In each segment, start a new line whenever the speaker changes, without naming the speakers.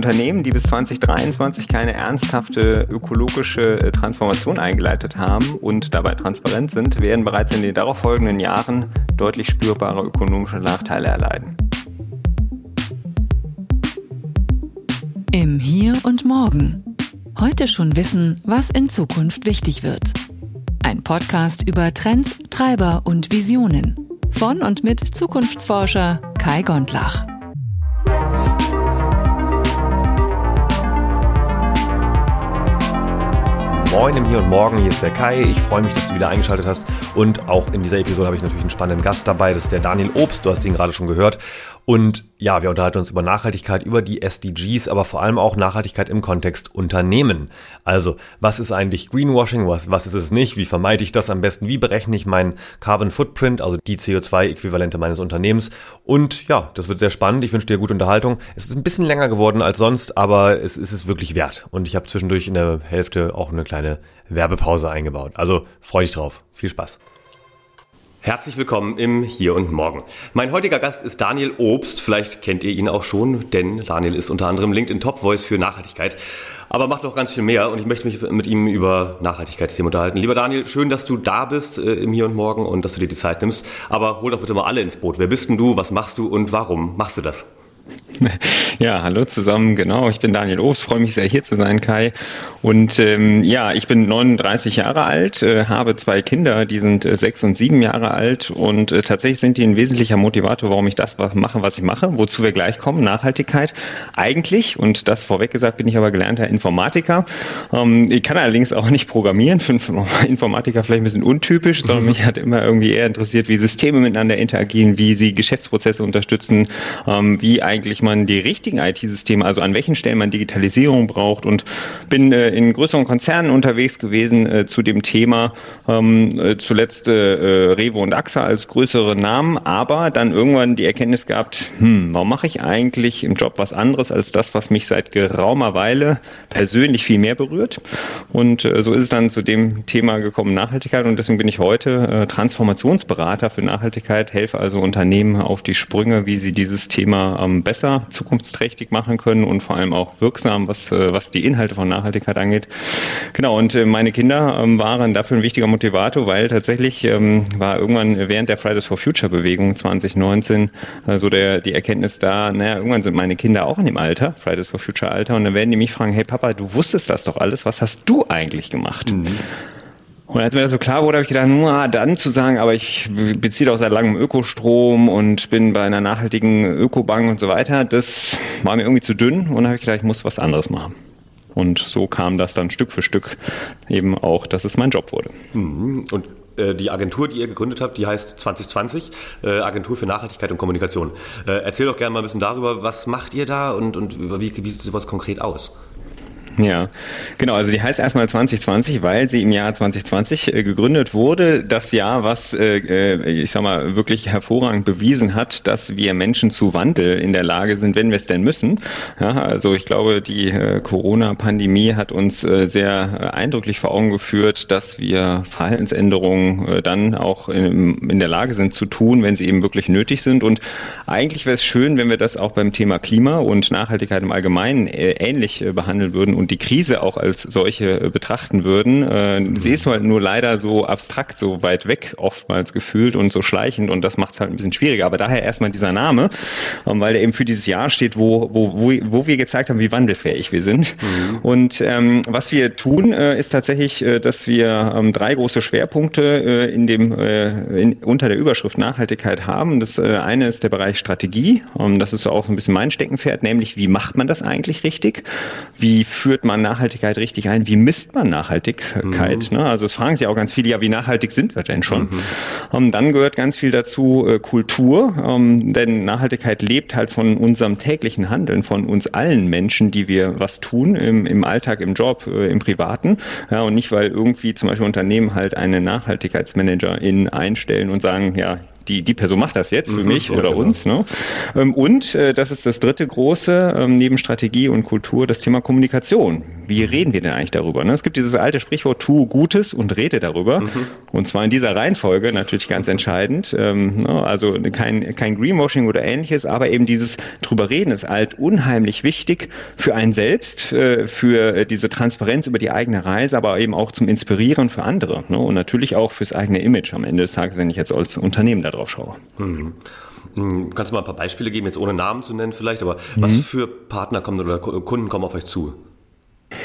Unternehmen, die bis 2023 keine ernsthafte ökologische äh, Transformation eingeleitet haben und dabei transparent sind, werden bereits in den darauffolgenden Jahren deutlich spürbare ökonomische Nachteile erleiden.
Im Hier und Morgen. Heute schon wissen, was in Zukunft wichtig wird. Ein Podcast über Trends, Treiber und Visionen. Von und mit Zukunftsforscher Kai Gondlach.
Moin im Hier und Morgen, hier ist der Kai. Ich freue mich, dass du wieder eingeschaltet hast. Und auch in dieser Episode habe ich natürlich einen spannenden Gast dabei. Das ist der Daniel Obst. Du hast ihn gerade schon gehört. Und ja, wir unterhalten uns über Nachhaltigkeit, über die SDGs, aber vor allem auch Nachhaltigkeit im Kontext Unternehmen. Also, was ist eigentlich Greenwashing? Was, was ist es nicht? Wie vermeide ich das am besten? Wie berechne ich meinen Carbon Footprint, also die CO2-Äquivalente meines Unternehmens? Und ja, das wird sehr spannend. Ich wünsche dir gute Unterhaltung. Es ist ein bisschen länger geworden als sonst, aber es ist es wirklich wert. Und ich habe zwischendurch in der Hälfte auch eine kleine Werbepause eingebaut. Also, freu dich drauf. Viel Spaß. Herzlich willkommen im Hier und Morgen. Mein heutiger Gast ist Daniel Obst. Vielleicht kennt ihr ihn auch schon, denn Daniel ist unter anderem LinkedIn Top Voice für Nachhaltigkeit. Aber macht noch ganz viel mehr und ich möchte mich mit ihm über Nachhaltigkeitsthemen unterhalten. Lieber Daniel, schön, dass du da bist äh, im Hier und Morgen und dass du dir die Zeit nimmst. Aber hol doch bitte mal alle ins Boot. Wer bist denn du? Was machst du und warum machst du das?
Ja, hallo zusammen. Genau, ich bin Daniel Obst, freue mich sehr hier zu sein, Kai. Und ähm, ja, ich bin 39 Jahre alt, äh, habe zwei Kinder, die sind äh, sechs und sieben Jahre alt und äh, tatsächlich sind die ein wesentlicher Motivator, warum ich das mache, was ich mache, wozu wir gleich kommen, Nachhaltigkeit. Eigentlich, und das vorweg gesagt, bin ich aber gelernter Informatiker. Ähm, ich kann allerdings auch nicht programmieren, für Informatiker vielleicht ein bisschen untypisch, sondern mich hat immer irgendwie eher interessiert, wie Systeme miteinander interagieren, wie sie Geschäftsprozesse unterstützen, ähm, wie eigentlich man die richtigen IT-Systeme, also an welchen Stellen man Digitalisierung braucht. Und bin äh, in größeren Konzernen unterwegs gewesen äh, zu dem Thema, ähm, äh, zuletzt äh, äh, Revo und AXA als größere Namen, aber dann irgendwann die Erkenntnis gehabt, hm, warum mache ich eigentlich im Job was anderes als das, was mich seit geraumer Weile persönlich viel mehr berührt? Und so ist es dann zu dem Thema gekommen, Nachhaltigkeit. Und deswegen bin ich heute Transformationsberater für Nachhaltigkeit, helfe also Unternehmen auf die Sprünge, wie sie dieses Thema ähm, besser, zukunftsträchtig machen können und vor allem auch wirksam, was, äh, was die Inhalte von Nachhaltigkeit angeht. Genau, und äh, meine Kinder ähm, waren dafür ein wichtiger Motivator, weil tatsächlich ähm, war irgendwann während der Fridays for Future Bewegung 2019 so also der, die Erkenntnis da, naja, irgendwann sind meine Kinder auch in dem Alter, Fridays for Future Alter, und dann werden die mich fragen, hey Papa, du wusstest das doch alles, was hast du eigentlich gemacht? Mhm. Und als mir das so klar wurde, habe ich gedacht, nur dann zu sagen, aber ich beziehe doch seit langem Ökostrom und bin bei einer nachhaltigen Ökobank und so weiter, das war mir irgendwie zu dünn und habe ich gedacht, ich muss was anderes machen. Und so kam das dann Stück für Stück eben auch, dass es mein Job wurde.
Mhm. Und äh, die Agentur, die ihr gegründet habt, die heißt 2020, äh, Agentur für Nachhaltigkeit und Kommunikation. Äh, erzähl doch gerne mal ein bisschen darüber, was macht ihr da und, und wie, wie sieht sowas konkret aus?
Ja, genau. Also die heißt erstmal 2020, weil sie im Jahr 2020 äh, gegründet wurde. Das Jahr, was, äh, äh, ich sag mal, wirklich hervorragend bewiesen hat, dass wir Menschen zu Wandel in der Lage sind, wenn wir es denn müssen. Ja, also ich glaube, die äh, Corona-Pandemie hat uns äh, sehr äh, eindrücklich vor Augen geführt, dass wir Verhaltensänderungen dann auch in, in der Lage sind zu tun, wenn sie eben wirklich nötig sind. Und eigentlich wäre es schön, wenn wir das auch beim Thema Klima und Nachhaltigkeit im Allgemeinen äh, ähnlich äh, behandeln würden und die Krise auch als solche äh, betrachten würden. Äh, sie ist halt nur leider so abstrakt, so weit weg oftmals gefühlt und so schleichend und das macht es halt ein bisschen schwieriger. Aber daher erstmal dieser Name, ähm, weil der eben für dieses Jahr steht, wo, wo, wo, wo wir gezeigt haben, wie wandelfähig wir sind. Mhm. Und ähm, was wir tun, äh, ist tatsächlich, äh, dass wir ähm, drei große Schwerpunkte äh, in dem, äh, in, unter der Überschrift Nachhaltigkeit haben. Das äh, eine ist der Bereich Strategie. Ähm, das ist so auch ein bisschen mein Steckenpferd, nämlich wie macht man das eigentlich richtig? Wie führt führt man Nachhaltigkeit richtig ein? Wie misst man Nachhaltigkeit? Mhm. Ne? Also es fragen sich auch ganz viele, ja, wie nachhaltig sind wir denn schon? Mhm. Um, ähm, dann gehört ganz viel dazu äh, Kultur, um, ähm, denn Nachhaltigkeit lebt halt von unserem täglichen Handeln, von uns allen Menschen, die wir was tun im, im Alltag, im Job, äh, im Privaten. Ja, und nicht, weil irgendwie zum Beispiel Unternehmen halt eine Nachhaltigkeitsmanagerin einstellen und sagen, ja, die, die Person macht das jetzt für mhm, mich ja, oder genau. uns. Ne? Ähm, und äh, das ist das dritte große, ähm, neben Strategie und Kultur, das Thema Kommunikation. Wie reden wir denn eigentlich darüber? Ne? Es gibt dieses alte Sprichwort, tu Gutes und rede darüber. Mhm. Und zwar in dieser Reihenfolge natürlich ganz entscheidend. Ähm, ne? Also kein, kein Greenwashing oder ähnliches, aber eben dieses drüber reden ist halt unheimlich wichtig für einen selbst, äh, für diese Transparenz über die eigene Reise, aber eben auch zum Inspirieren für andere. Ne? Und natürlich auch fürs eigene Image am Ende des Tages, wenn ich jetzt als Unternehmen darauf schaue. Mhm.
mhm. Kannst du mal ein paar Beispiele geben, jetzt ohne Namen zu nennen vielleicht, aber mhm. was für Partner kommen oder Kunden kommen auf euch zu?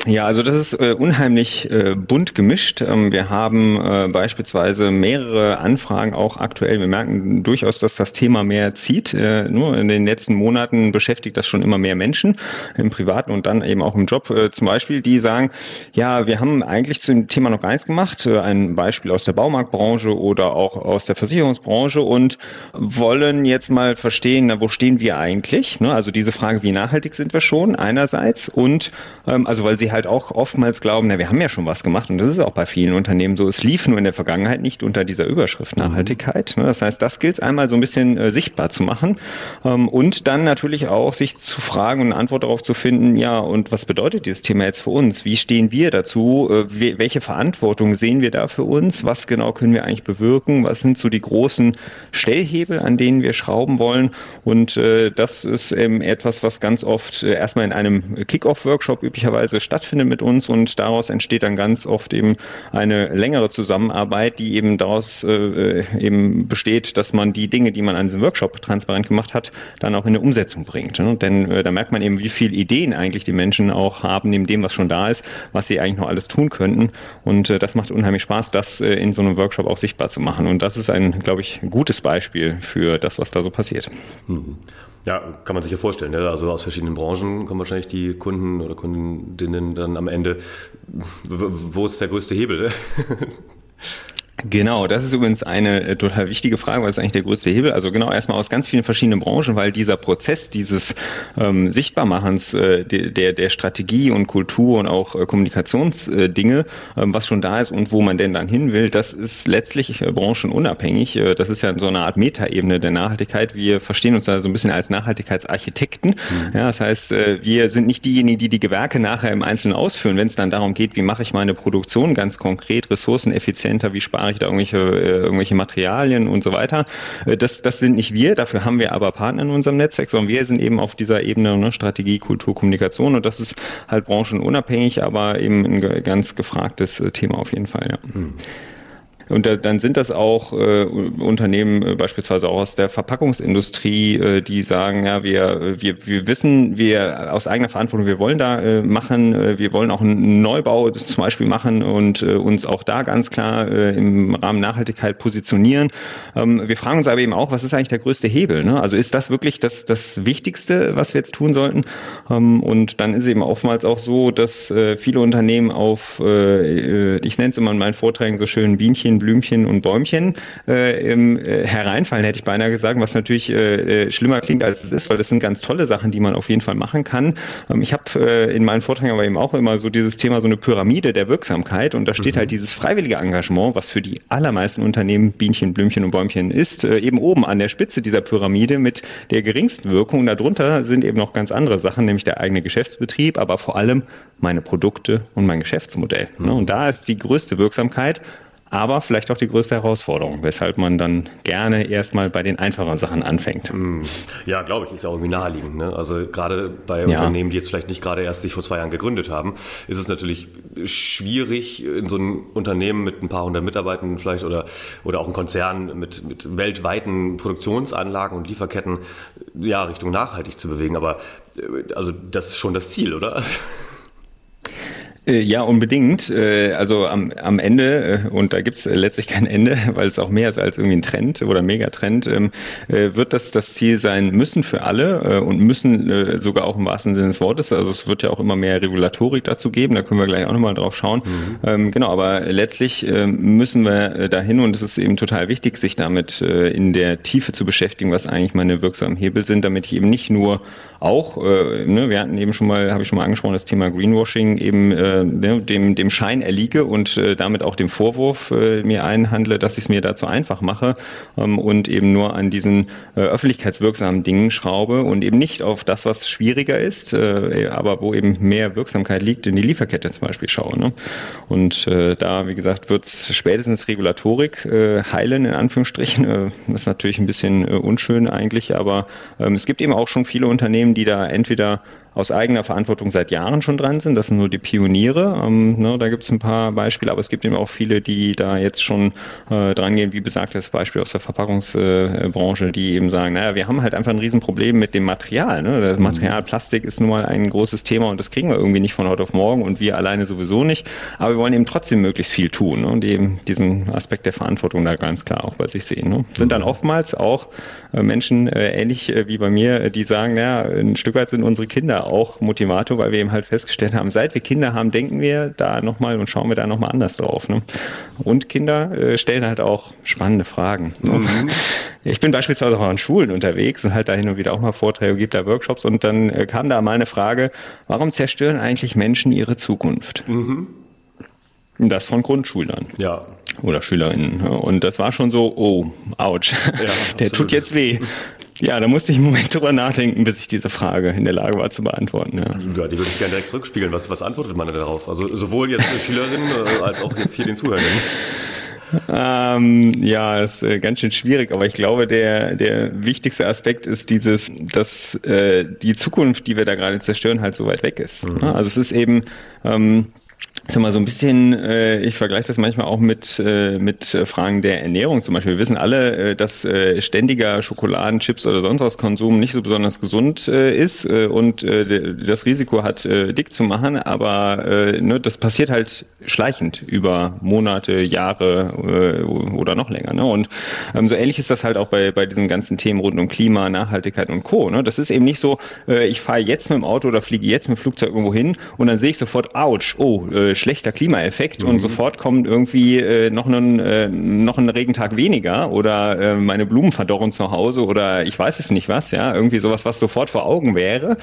Ja, also das ist äh, unheimlich äh, bunt gemischt. Ähm, wir haben äh, beispielsweise mehrere Anfragen auch aktuell. Wir merken durchaus, dass das Thema mehr zieht. Äh, nur in den letzten Monaten beschäftigt das schon immer mehr Menschen im Privaten und dann eben auch im Job äh, zum Beispiel, die sagen, ja, wir haben eigentlich zu dem Thema noch eins gemacht. Äh, ein Beispiel aus der Baumarktbranche oder auch aus der Versicherungsbranche und wollen jetzt mal verstehen, na, wo stehen wir eigentlich? Ne? Also diese Frage, wie nachhaltig sind wir schon einerseits und ähm, also weil sie halt auch oftmals glauben, na, wir haben ja schon was gemacht und das ist auch bei vielen Unternehmen so. Es lief nur in der Vergangenheit nicht unter dieser Überschrift mhm. Nachhaltigkeit. Mhm. Das heißt, das gilt es einmal so ein bisschen äh, sichtbar zu machen ähm, und dann natürlich auch sich zu fragen und eine Antwort darauf zu finden, ja, und was bedeutet dieses Thema jetzt für uns? Wie stehen wir dazu? Äh, welche Verantwortung sehen wir da für uns? Was genau können wir eigentlich bewirken? Was sind so die großen Stellhebel, an denen wir schrauben wollen? Und äh, das ist eben etwas, was ganz oft äh, erstmal in einem Kick-Off-Workshop üblicherweise stattfindet mit uns und daraus entsteht dann ganz oft eben eine längere Zusammenarbeit, die eben daraus äh, eben besteht, dass man die Dinge, die man an diesem Workshop transparent gemacht hat, dann auch in eine Umsetzung bringt. Ne? Denn äh, da merkt man eben, wie viele Ideen eigentlich die Menschen auch haben, neben dem, was schon da ist, was sie eigentlich noch alles tun könnten. Und äh, das macht unheimlich Spaß, das äh, in so einem Workshop auch sichtbar zu machen. Und das ist ein, glaube ich, gutes Beispiel für das, was da so passiert. Mhm.
Ja, kann man sich ja vorstellen. Ne? Also aus verschiedenen Branchen kommen wahrscheinlich die Kunden oder Kundinnen dann am Ende. Wo ist der größte Hebel?
Genau, das ist übrigens eine äh, total wichtige Frage, weil es eigentlich der größte Hebel. Also genau erstmal aus ganz vielen verschiedenen Branchen, weil dieser Prozess dieses ähm, Sichtbarmachens äh, der, der Strategie und Kultur und auch äh, Kommunikationsdinge, äh, was schon da ist und wo man denn dann hin will, das ist letztlich äh, branchenunabhängig. Äh, das ist ja so eine Art Metaebene der Nachhaltigkeit. Wir verstehen uns da so ein bisschen als Nachhaltigkeitsarchitekten. Mhm. Ja, das heißt, wir sind nicht diejenigen, die die Gewerke nachher im Einzelnen ausführen, wenn es dann darum geht, wie mache ich meine Produktion ganz konkret ressourceneffizienter, wie spare ich da irgendwelche, äh, irgendwelche Materialien und so weiter. Äh, das, das sind nicht wir, dafür haben wir aber Partner in unserem Netzwerk, sondern wir sind eben auf dieser Ebene ne, Strategie, Kultur, Kommunikation und das ist halt branchenunabhängig, aber eben ein ganz gefragtes äh, Thema auf jeden Fall. Ja. Hm. Und da, dann sind das auch äh, Unternehmen äh, beispielsweise auch aus der Verpackungsindustrie, äh, die sagen, ja, wir, wir, wir wissen, wir aus eigener Verantwortung, wir wollen da äh, machen, äh, wir wollen auch einen Neubau zum Beispiel machen und äh, uns auch da ganz klar äh, im Rahmen Nachhaltigkeit positionieren. Ähm, wir fragen uns aber eben auch, was ist eigentlich der größte Hebel? Ne? Also ist das wirklich das, das Wichtigste, was wir jetzt tun sollten? Ähm, und dann ist eben oftmals auch so, dass äh, viele Unternehmen auf, äh, ich nenne es immer in meinen Vorträgen so schön Bienchen Bienchen, Blümchen und Bäumchen äh, äh, hereinfallen, hätte ich beinahe gesagt, was natürlich äh, äh, schlimmer klingt, als es ist, weil das sind ganz tolle Sachen, die man auf jeden Fall machen kann. Ähm, ich habe äh, in meinen Vorträgen aber eben auch immer so dieses Thema, so eine Pyramide der Wirksamkeit und da steht mhm. halt dieses freiwillige Engagement, was für die allermeisten Unternehmen Bienchen, Blümchen und Bäumchen ist, äh, eben oben an der Spitze dieser Pyramide mit der geringsten Wirkung. Und darunter sind eben noch ganz andere Sachen, nämlich der eigene Geschäftsbetrieb, aber vor allem meine Produkte und mein Geschäftsmodell. Mhm. Und da ist die größte Wirksamkeit aber vielleicht auch die größte Herausforderung, weshalb man dann gerne erstmal bei den einfachen Sachen anfängt. Hm.
Ja, glaube ich, ist ja irgendwie naheliegend. Ne? Also gerade bei ja. Unternehmen, die jetzt vielleicht nicht gerade erst sich vor zwei Jahren gegründet haben, ist es natürlich schwierig, in so einem Unternehmen mit ein paar hundert Mitarbeitern vielleicht oder, oder auch ein Konzern mit, mit weltweiten Produktionsanlagen und Lieferketten ja, Richtung nachhaltig zu bewegen. Aber äh, also das ist schon das Ziel, oder?
Äh, ja, unbedingt. Äh, also am, am Ende, äh, und da gibt's letztlich kein Ende, weil es auch mehr ist als irgendwie ein Trend oder Megatrend, ähm, wird das das Ziel sein müssen für alle und müssen sogar auch im wahrsten Sinne des Wortes. Also es wird ja auch immer mehr Regulatorik dazu geben, da können wir gleich auch nochmal drauf schauen. Mhm. Ähm, genau, aber letztlich müssen wir dahin und es ist eben total wichtig, sich damit in der Tiefe zu beschäftigen, was eigentlich meine wirksamen Hebel sind, damit ich eben nicht nur auch, ne, wir hatten eben schon mal, habe ich schon mal angesprochen, das Thema Greenwashing eben dem, dem Schein erliege und äh, damit auch dem Vorwurf äh, mir einhandle, dass ich es mir dazu einfach mache ähm, und eben nur an diesen äh, öffentlichkeitswirksamen Dingen schraube und eben nicht auf das, was schwieriger ist, aber wo eben mehr Wirksamkeit liegt, in die Lieferkette zum Beispiel schaue. Ne? Und da, wie gesagt, wird es spätestens Regulatorik heilen, in Anführungsstrichen. Das ist natürlich ein bisschen unschön eigentlich, aber ähm, es gibt eben auch schon viele Unternehmen, die da entweder aus eigener Verantwortung seit Jahren schon dran sind. Das sind nur die Pioniere. Ähm, ne, da gibt es ein paar Beispiele, aber es gibt eben auch viele, die da jetzt schon äh, dran gehen, wie besagt das Beispiel aus der Verpackungsbranche, äh, die eben sagen, naja, wir haben halt einfach ein Riesenproblem mit dem Material. Ne? Das Material Plastik ist nun mal ein großes Thema und das kriegen wir irgendwie nicht von heute auf morgen und wir alleine sowieso nicht. Aber wir wollen eben trotzdem möglichst viel tun ne? und eben diesen Aspekt der Verantwortung da ganz klar auch bei sich sehen. Ne? Sind dann oftmals auch Menschen äh, ähnlich äh, wie bei mir, die sagen, naja, ein Stück weit sind unsere Kinder auch Motivator, weil wir eben halt festgestellt haben, seit wir Kinder haben, denken wir da nochmal und schauen wir da nochmal anders drauf. Ne? Und Kinder äh, stellen halt auch spannende Fragen. Ne? Mhm. Ich bin beispielsweise auch an Schulen unterwegs und halt da hin und wieder auch mal Vorträge, gibt da Workshops und dann äh, kam da mal eine Frage, warum zerstören eigentlich Menschen ihre Zukunft? Mhm. Das von Grundschülern.
Ja.
Oder Schülerinnen. Und das war schon so, oh, ouch, ja, der tut jetzt weh. Ja, da musste ich einen Moment drüber nachdenken, bis ich diese Frage in der Lage war zu beantworten. Ja,
ja die würde ich gerne direkt zurückspielen. Was, was antwortet man darauf? Also sowohl jetzt Schülerinnen äh, als auch jetzt hier den Zuhörern.
Ähm, ja, das ist äh, ganz schön schwierig, aber ich glaube, der, der wichtigste Aspekt ist dieses, dass äh, die Zukunft, die wir da gerade zerstören, halt so weit weg ist. Mhm. Also es ist eben, ähm, sag mal, so ein bisschen, äh, ich vergleiche das manchmal auch mit, äh, mit Fragen der Ernährung zum Beispiel. Wir wissen alle, äh, dass äh, ständiger Schokoladen, Chips oder sonst was Konsum nicht so besonders gesund äh, ist äh, und äh, das Risiko hat, äh, dick zu machen, aber äh, ne, das passiert halt schleichend über Monate, Jahre äh, oder noch länger. Ne? Und ähm, so ähnlich ist das halt auch bei, bei diesen ganzen Themen rund um Klima, Nachhaltigkeit und Co. Ne? Das ist eben nicht so, äh, ich fahre jetzt mit dem Auto oder fliege jetzt mit dem Flugzeug irgendwo hin und dann sehe ich sofort, ouch, oh, äh, schlechter Klimaeffekt mhm. und sofort kommt irgendwie äh, noch, ein, äh, noch ein Regentag weniger oder äh, meine Blumen verdorren zu Hause oder ich weiß es nicht was, ja, irgendwie sowas, was sofort vor Augen wäre.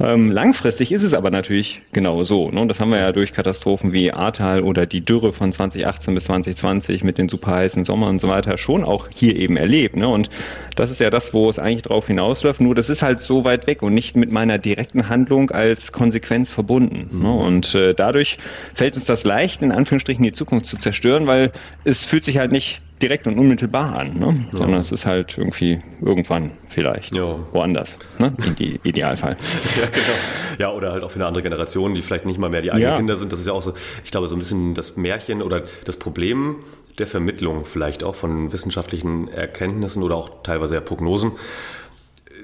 Ähm, langfristig ist es aber natürlich genau so. Ne? Das haben wir ja durch Katastrophen wie Ahrtal oder die Dürre von 2018 bis 2020 mit den super heißen Sommern und so weiter schon auch hier eben erlebt. Ne? Und das ist ja das, wo es eigentlich drauf hinausläuft. Nur das ist halt so weit weg und nicht mit meiner direkten Handlung als Konsequenz verbunden. Ne? Mhm. Ne? Und äh, dadurch fällt uns das leicht, in Anführungsstrichen die Zukunft zu zerstören, weil es fühlt sich halt nicht direkt und unmittelbar an, ne? ja. sondern es ist halt irgendwie irgendwann vielleicht ja. woanders, ne? Im Idealfall.
ja, genau. Ja, oder halt auch für eine andere Generation, die vielleicht nicht mal mehr die eigenen ja. Kinder sind. Das ist ja auch so, ich glaube, so ein bisschen das Märchen oder das Problem der Vermittlung vielleicht auch von wissenschaftlichen Erkenntnissen oder auch teilweise ja Prognosen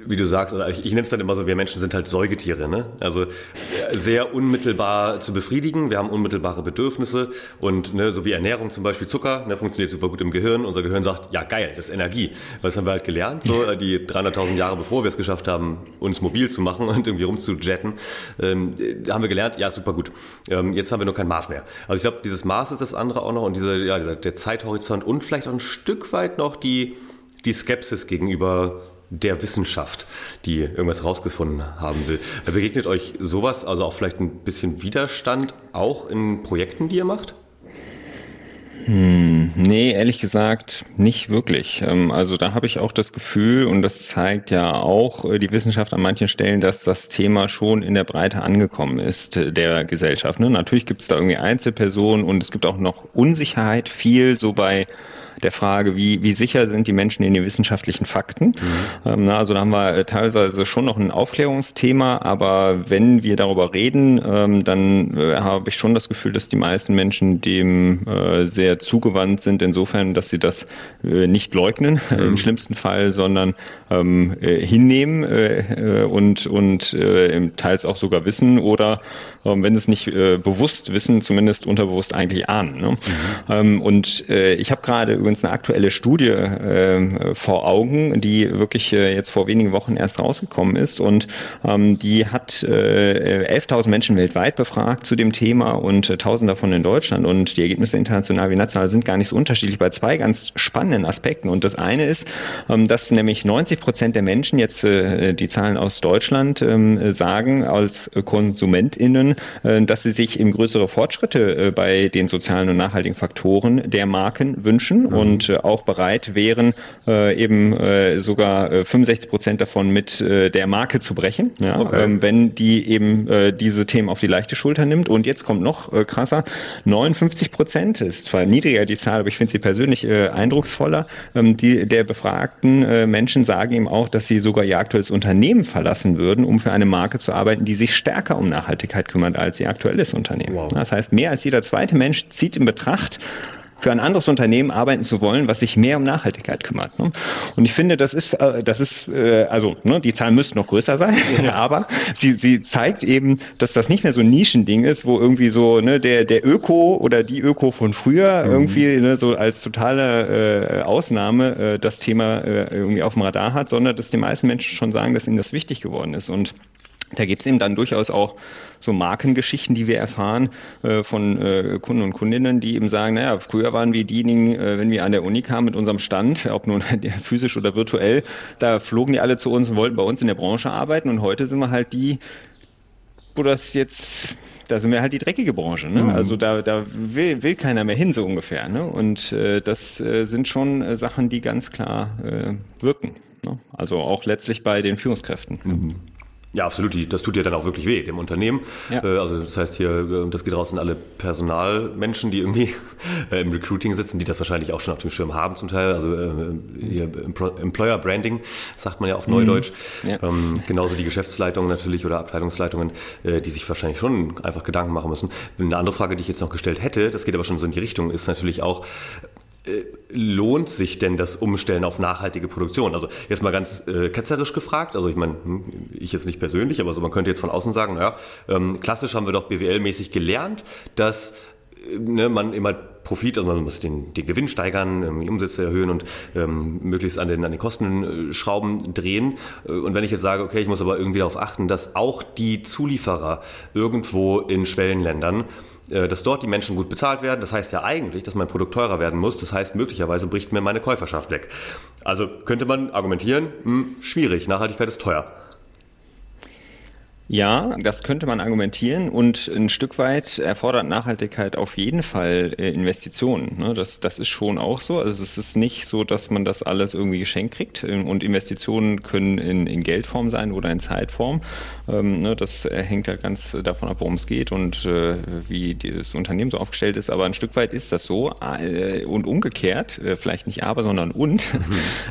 wie du sagst, also ich, ich nenne es dann immer so, wir Menschen sind halt Säugetiere, ne? Also sehr unmittelbar zu befriedigen. Wir haben unmittelbare Bedürfnisse und ne, so wie Ernährung zum Beispiel Zucker, ne, funktioniert super gut im Gehirn. Unser Gehirn sagt, ja geil, das ist Energie. Das haben wir halt gelernt, so äh, die 300.000 Jahre bevor wir es geschafft haben, uns mobil zu machen und irgendwie rumzujetten, ähm, haben wir gelernt, ja super gut. Ähm, jetzt haben wir nur kein Maß mehr. Also ich glaube, dieses Maß ist das andere auch noch und diese, ja, der Zeithorizont und vielleicht auch ein Stück weit noch die die Skepsis gegenüber der Wissenschaft, die irgendwas rausgefunden haben will. Begegnet euch sowas, also auch vielleicht ein bisschen Widerstand, auch in Projekten, die ihr macht?
Hm, nee, ehrlich gesagt nicht wirklich. Ähm, also da habe ich auch das Gefühl, und das zeigt ja auch äh, die Wissenschaft an manchen Stellen, dass das Thema schon in der Breite angekommen ist äh, der Gesellschaft. Ne? Natürlich gibt es da irgendwie Einzelpersonen und es gibt auch noch Unsicherheit viel so bei der Frage, wie, wie sicher sind die Menschen in den wissenschaftlichen Fakten. Mhm. Ähm, na, also da haben wir äh, teilweise schon noch ein Aufklärungsthema, aber wenn wir darüber reden, ähm, dann äh, habe ich schon das Gefühl, dass die meisten Menschen dem äh, sehr zugewandt sind, insofern, dass sie das äh, nicht leugnen, mhm. im schlimmsten Fall, sondern ähm, äh, hinnehmen äh, und, und teils auch sogar wissen oder wenn sie es nicht bewusst wissen, zumindest unterbewusst eigentlich ahnen. Ne? Mhm. Ähm, und ich habe gerade übrigens eine aktuelle Studie äh, vor Augen, die wirklich äh, jetzt vor wenigen Wochen erst rausgekommen ist und ähm, die hat äh, 11.000 Menschen weltweit befragt zu dem Thema und äh, 1.000 davon in Deutschland und die Ergebnisse international wie national sind gar nicht so unterschiedlich bei zwei ganz spannenden Aspekten und das eine ist, ähm, dass nämlich 90 Prozent der Menschen jetzt äh, die Zahlen aus Deutschland ähm, sagen als KonsumentInnen, äh, dass sie sich eben größere Fortschritte äh, bei den sozialen und nachhaltigen Faktoren der Marken wünschen mhm. und auch bereit wären, eben sogar 65 Prozent davon mit der Marke zu brechen, ja, okay. Ähm, wenn die eben diese Themen auf die leichte Schulter nimmt. Und jetzt kommt noch krasser, 59 Prozent, ist zwar niedriger die Zahl, aber ich finde sie persönlich eindrucksvoller, die der befragten Menschen sagen eben auch, dass sie sogar ihr aktuelles Unternehmen verlassen würden, um für eine Marke zu arbeiten, die sich stärker um Nachhaltigkeit kümmert als ihr aktuelles Unternehmen. Wow. Das heißt, mehr als jeder zweite Mensch zieht in Betracht, für ein anderes Unternehmen arbeiten zu wollen, was sich mehr um Nachhaltigkeit kümmert. Ne? Und ich finde, das ist, äh, das ist, äh, also ne, die Zahlen müssten noch größer sein, ja. aber sie, sie zeigt eben, dass das nicht mehr so ein Nischending ist, wo irgendwie so ne, der, der Öko oder die Öko von früher mhm. irgendwie ne, so als totale äh, Ausnahme äh, das Thema äh, irgendwie auf dem Radar hat, sondern dass die meisten Menschen schon sagen, dass ihnen das wichtig geworden ist. Und da gibt es eben dann durchaus auch so Markengeschichten, die wir erfahren äh, von äh, Kunden und Kundinnen, die eben sagen, naja, früher waren wir diejenigen, äh, wenn wir an der Uni kamen mit unserem Stand, ob nun physisch oder virtuell, da flogen die alle zu uns und wollten bei uns in der Branche arbeiten und heute sind wir halt die, wo das jetzt da sind wir halt die dreckige Branche. Ne? Mhm. Also da, da will, will keiner mehr hin, so ungefähr. Ne? Und äh, das äh, sind schon äh, Sachen, die ganz klar äh, wirken. Ne? Also auch letztlich bei den Führungskräften. Mhm.
Ja, absolut. Das tut ja dann auch wirklich weh, dem Unternehmen. Ja. Äh, also das heißt hier, äh, das geht raus an alle Personalmenschen, die irgendwie äh, im Recruiting sitzen, die das wahrscheinlich auch schon auf dem Schirm haben zum Teil. Also hier Employer Branding sagt man ja auf Neudeutsch. Mhm. Ja. Ähm, genauso die Geschäftsleitungen natürlich oder Abteilungsleitungen, die sich wahrscheinlich schon einfach Gedanken machen müssen. Eine andere Frage, die ich jetzt noch gestellt hätte, das geht aber schon so in die Richtung, ist natürlich auch, lohnt sich denn das Umstellen auf nachhaltige Produktion? Also jetzt mal ganz äh, ketzerisch gefragt, also ich meine, hm, ich jetzt nicht persönlich, aber so man könnte jetzt von außen sagen, naja, ähm, klassisch haben wir doch BWL-mäßig gelernt, dass äh, ne, man immer Profit, also man muss den, den Gewinn steigern, ähm, die Umsätze erhöhen und ähm, möglichst an den, an den Kostenschrauben drehen. Äh, und wenn ich jetzt sage, okay, ich muss aber irgendwie darauf achten, dass auch die Zulieferer irgendwo in Schwellenländern äh, dass dort die Menschen gut bezahlt werden. Das heißt ja eigentlich, dass mein Produkt teurer werden muss. Das heißt, möglicherweise bricht mir meine Käuferschaft weg. Also könnte man argumentieren, mh, hm, schwierig, Nachhaltigkeit ist teuer.
Ja, das könnte man argumentieren und ein Stück weit erfordert Nachhaltigkeit auf jeden Fall äh, Investitionen. Ne? Das, das ist schon auch so. Also es ist nicht so, dass man das alles irgendwie geschenkt kriegt ähm, und Investitionen können in, in Geldform sein oder in Zeitform. Ähm, ne? Das hängt ja ganz davon ab, worum es geht und äh, wie das Unternehmen so aufgestellt ist. Aber ein Stück weit ist das so äh, und umgekehrt, vielleicht nicht aber, sondern und.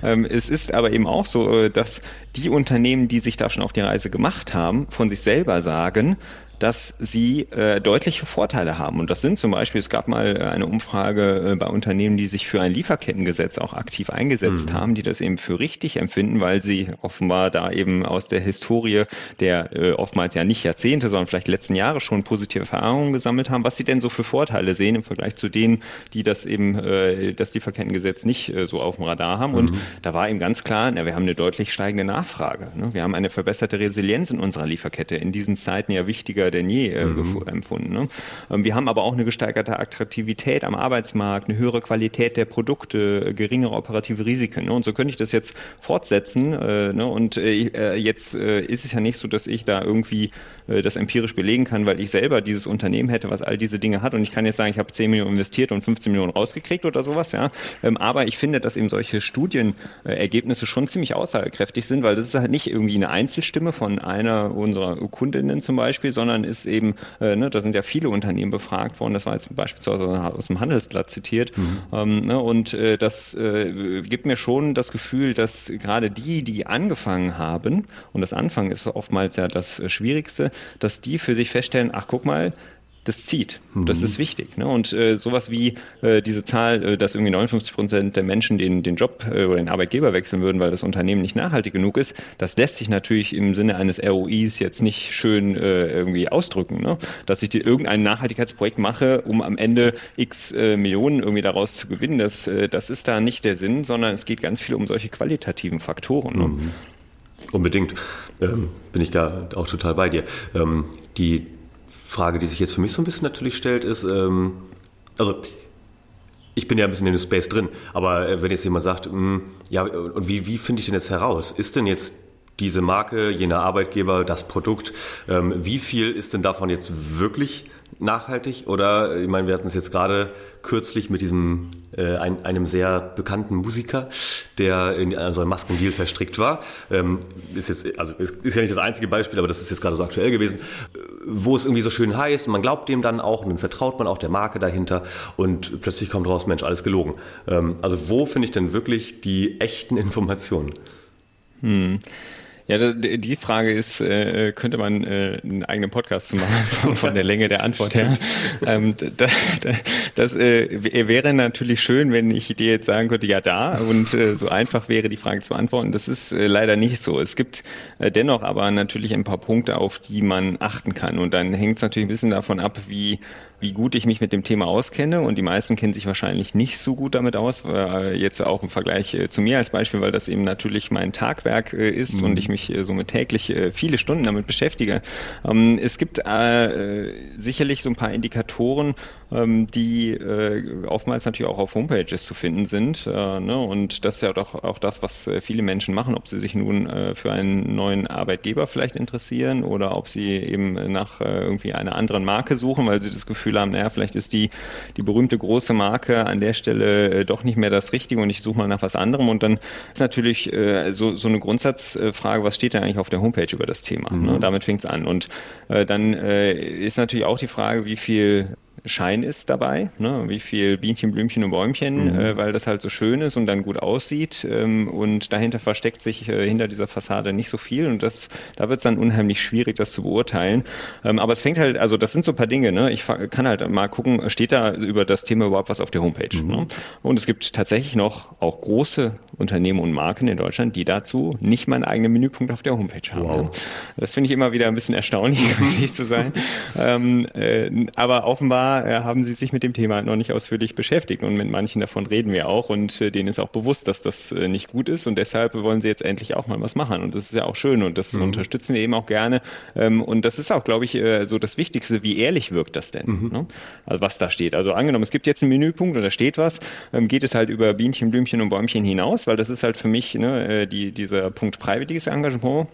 Mhm. es ist aber eben auch so, dass die Unternehmen, die sich da schon auf die Reise gemacht haben, von sich selber sagen, dass sie äh, deutliche Vorteile haben. Und das sind zum Beispiel, es gab mal äh, eine Umfrage äh, bei Unternehmen, die sich für ein Lieferkettengesetz auch aktiv eingesetzt mhm. haben, die das eben für richtig empfinden, weil sie offenbar da eben aus der Historie der äh, oftmals ja nicht Jahrzehnte, sondern vielleicht letzten Jahre schon positive Erfahrungen gesammelt haben, was sie denn so für Vorteile sehen im Vergleich zu denen, die das eben, äh, das Lieferkettengesetz nicht äh, so auf dem Radar haben. Mhm. Und da war eben ganz klar, na, wir haben eine deutlich steigende Nachfrage. Ne? Wir haben eine verbesserte Resilienz in unserer Lieferkette. In diesen Zeiten ja wichtiger wichtiger denn je äh, mhm. empfunden. Ne? Ähm, wir haben aber auch eine gesteigerte Attraktivität am Arbeitsmarkt, eine höhere Qualität der Produkte, äh, geringere operative Risiken. Ne? Und so könnte ich das jetzt fortsetzen. Äh, ne? Und äh, äh jetzt äh, ist es ja nicht so, dass ich da irgendwie das empirisch belegen kann, weil ich selber dieses Unternehmen hätte, was all diese Dinge hat. Und ich kann jetzt sagen, ich habe 10 Millionen investiert und 15 Millionen rausgekriegt oder sowas. Ja? Ähm, aber ich finde, dass eben solche Studienergebnisse schon ziemlich aussagekräftig sind, weil das ist halt nicht irgendwie eine Einzelstimme von einer unserer Kundinnen zum Beispiel, sondern sondern ist eben, äh, ne, da sind ja viele Unternehmen befragt worden, das war jetzt beispielsweise aus dem Handelsblatt zitiert. Mhm. Ähm, ne, und äh, das äh, gibt mir schon das Gefühl, dass gerade die, die angefangen haben, und das Anfangen ist oftmals ja das Schwierigste, dass die für sich feststellen, ach guck mal, das zieht. Mhm. Das ist wichtig. Ne? Und äh, sowas wie äh, diese Zahl, äh, dass irgendwie 59 Prozent der Menschen den, den Job äh, oder den Arbeitgeber wechseln würden, weil das Unternehmen nicht nachhaltig genug ist, das lässt sich natürlich im Sinne eines ROIs jetzt nicht schön äh, irgendwie ausdrücken. Ne? Dass ich die, irgendein Nachhaltigkeitsprojekt mache, um am Ende x äh, Millionen irgendwie daraus zu gewinnen, das, das ist da nicht der Sinn, sondern es geht ganz viel um solche qualitativen Faktoren. Ne?
Mhm. Unbedingt. Ähm, bin ich da auch total bei dir. Ähm, die Frage, die sich jetzt für mich so ein bisschen natürlich stellt, ist, ähm, also ich bin ja ein bisschen in dem Space drin, aber äh, wenn jetzt jemand sagt, mh, hm, ja, und wie, wie finde ich denn jetzt heraus? Ist denn jetzt diese Marke, jener Arbeitgeber, das Produkt, ähm, wie viel ist denn davon jetzt wirklich nachhaltig? Oder, ich meine, wir hatten es jetzt gerade kürzlich mit diesem, äh, ein, einem sehr bekannten Musiker, der in so einem Maskendeal verstrickt war. Ähm, ist jetzt, also ist, ist ja nicht das einzige Beispiel, aber das ist jetzt gerade so aktuell gewesen, wo es irgendwie so schön heißt und man glaubt dem dann auch und dann vertraut man auch der Marke dahinter und plötzlich kommt raus, Mensch, alles gelogen. Ähm, also wo finde ich denn wirklich die echten Informationen?
Hm. Ja, die Frage ist, äh, könnte man äh, einen eigenen Podcast machen von der Länge der Antwort her. Ähm, das äh, wäre natürlich schön, wenn ich dir jetzt sagen könnte, ja da und so einfach wäre die Frage zu beantworten. Das ist leider nicht so. Es gibt dennoch aber natürlich ein paar Punkte, auf die man achten kann und dann hängt es natürlich ein bisschen davon ab, wie wie gut ich mich mit dem Thema auskenne und die meisten kennen sich wahrscheinlich nicht so gut damit aus, jetzt auch im Vergleich zu mir als Beispiel, weil das eben natürlich mein Tagwerk ist mhm. und ich mich äh, somit täglich äh, viele Stunden damit beschäftige. Ähm, es gibt äh, sicherlich so ein paar Indikatoren, ähm, die oftmals natürlich auch auf Homepages zu finden sind. Ne? Und das ist ja doch auch das, was viele Menschen machen, ob sie sich nun für einen neuen Arbeitgeber vielleicht interessieren oder ob sie eben nach irgendwie einer anderen Marke suchen, weil sie das Gefühl haben, naja, vielleicht ist die, die berühmte große Marke an der Stelle doch nicht mehr das Richtige und ich suche mal nach was anderem. Und dann ist natürlich so, so eine Grundsatzfrage, was steht denn eigentlich auf der Homepage über das Thema? Mhm. Ne? Damit fängt es an. Und äh, dann äh, ist natürlich auch die Frage, wie viel Schein ist dabei, ne? wie viel Bienchen, Blümchen und Bäumchen, mhm. äh, weil das halt so schön ist und dann gut aussieht ähm, und dahinter versteckt sich äh, hinter dieser Fassade nicht so viel und das, da wird es dann unheimlich schwierig, das zu beurteilen. Ähm, aber es fängt halt, also das sind so ein paar Dinge, ne? ich kann halt mal gucken, steht da über das Thema überhaupt was auf der Homepage. Mhm. Ne? Und es gibt tatsächlich noch auch große Unternehmen und Marken in Deutschland, die dazu nicht mal einen eigenen Menüpunkt auf der Homepage haben. Wow. Das finde ich immer wieder ein bisschen erstaunlich, um ehrlich zu sein. ähm, äh, aber offenbar äh, haben sie sich mit dem Thema noch nicht ausführlich beschäftigt. Und mit manchen davon reden wir auch. Und äh, denen ist auch bewusst, dass das äh, nicht gut ist. Und deshalb wollen sie jetzt endlich auch mal was machen. Und das ist ja auch schön. Und das mhm. unterstützen wir eben auch gerne. Ähm, und das ist auch, glaube ich, so das Wichtigste, wie ehrlich wirkt das denn, mhm. ne? also was da steht. Also angenommen, es gibt jetzt einen Menüpunkt und da steht was, ähm, geht es halt über Bienchen, Blümchen und Bäumchen hinaus, weil das ist halt für mich ne, die, dieser Punkt freiwilliges Engagement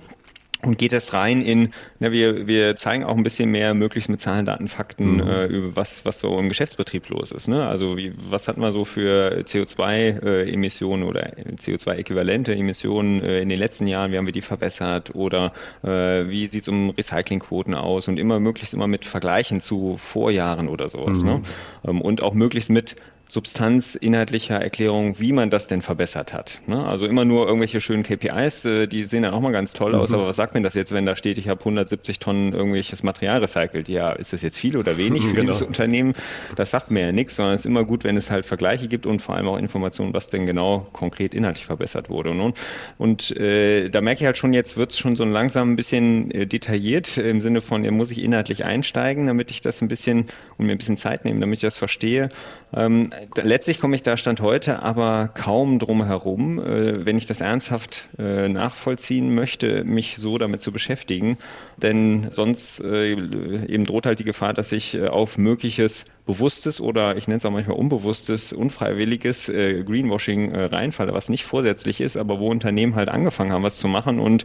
und geht es rein in, na, wir, wir zeigen auch ein bisschen mehr möglichst mit Zahlen, Daten, Fakten, mhm. äh, über was, was so im Geschäftsbetrieb los ist. Ne? Also wie, was hat man so für CO2-Emissionen äh, oder CO2-äquivalente Emissionen äh, in den letzten Jahren, wie haben wir die verbessert oder äh, wie sieht es um Recyclingquoten aus und immer möglichst immer mit Vergleichen zu Vorjahren oder sowas. Ne? Mhm. Ne? Ähm, und auch möglichst mit Substanz inhaltlicher Erklärung, wie man das denn verbessert hat. Ne? Also immer nur irgendwelche schönen KPIs, äh, die sehen dann auch mal ganz toll mhm. aus, aber was sagt mir das jetzt, wenn da steht, ich habe 170 Tonnen irgendwelches Material recycelt? Ja, ist das jetzt viel oder wenig für genau. dieses Unternehmen? Das sagt mir ja nichts, sondern es ist immer gut, wenn es halt Vergleiche gibt und vor allem auch Informationen, was denn genau konkret inhaltlich verbessert wurde. Und, und äh, da merke ich halt schon, jetzt wird es schon so langsam ein bisschen äh, detailliert im Sinne von, ja, muss ich inhaltlich einsteigen, damit ich das ein bisschen und mir ein bisschen Zeit nehmen, damit ich das verstehe. Ähm, letztlich komme ich da Stand heute aber kaum drum herum, äh, wenn ich das ernsthaft äh, nachvollziehen möchte, mich so damit zu beschäftigen. Denn sonst äh, eben droht halt die Gefahr, dass ich auf mögliches bewusstes oder ich nenne es auch manchmal unbewusstes, unfreiwilliges Greenwashing reinfalle, was nicht vorsätzlich ist, aber wo Unternehmen halt angefangen haben, was zu machen und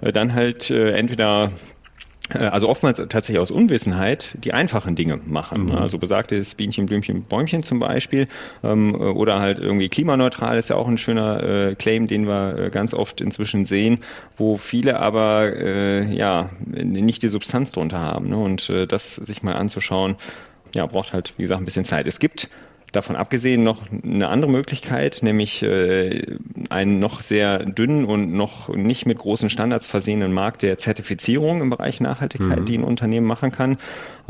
dann halt entweder also oftmals tatsächlich aus Unwissenheit die einfachen Dinge machen. Mhm. Also besagtes Bienchen, Blümchen, Bäumchen zum Beispiel ähm, oder halt irgendwie klimaneutral ist ja auch ein schöner äh, Claim, den wir äh, ganz oft inzwischen sehen, wo viele aber äh, ja nicht die Substanz drunter haben. Ne? Und äh, das sich mal anzuschauen, ja, braucht halt, wie gesagt, ein bisschen Zeit. Es gibt davon abgesehen noch eine andere Möglichkeit, nämlich äh, einen noch sehr dünnen und noch nicht mit großen Standards versehenen Markt der Zertifizierung im Bereich Nachhaltigkeit, mhm. die ein Unternehmen machen kann.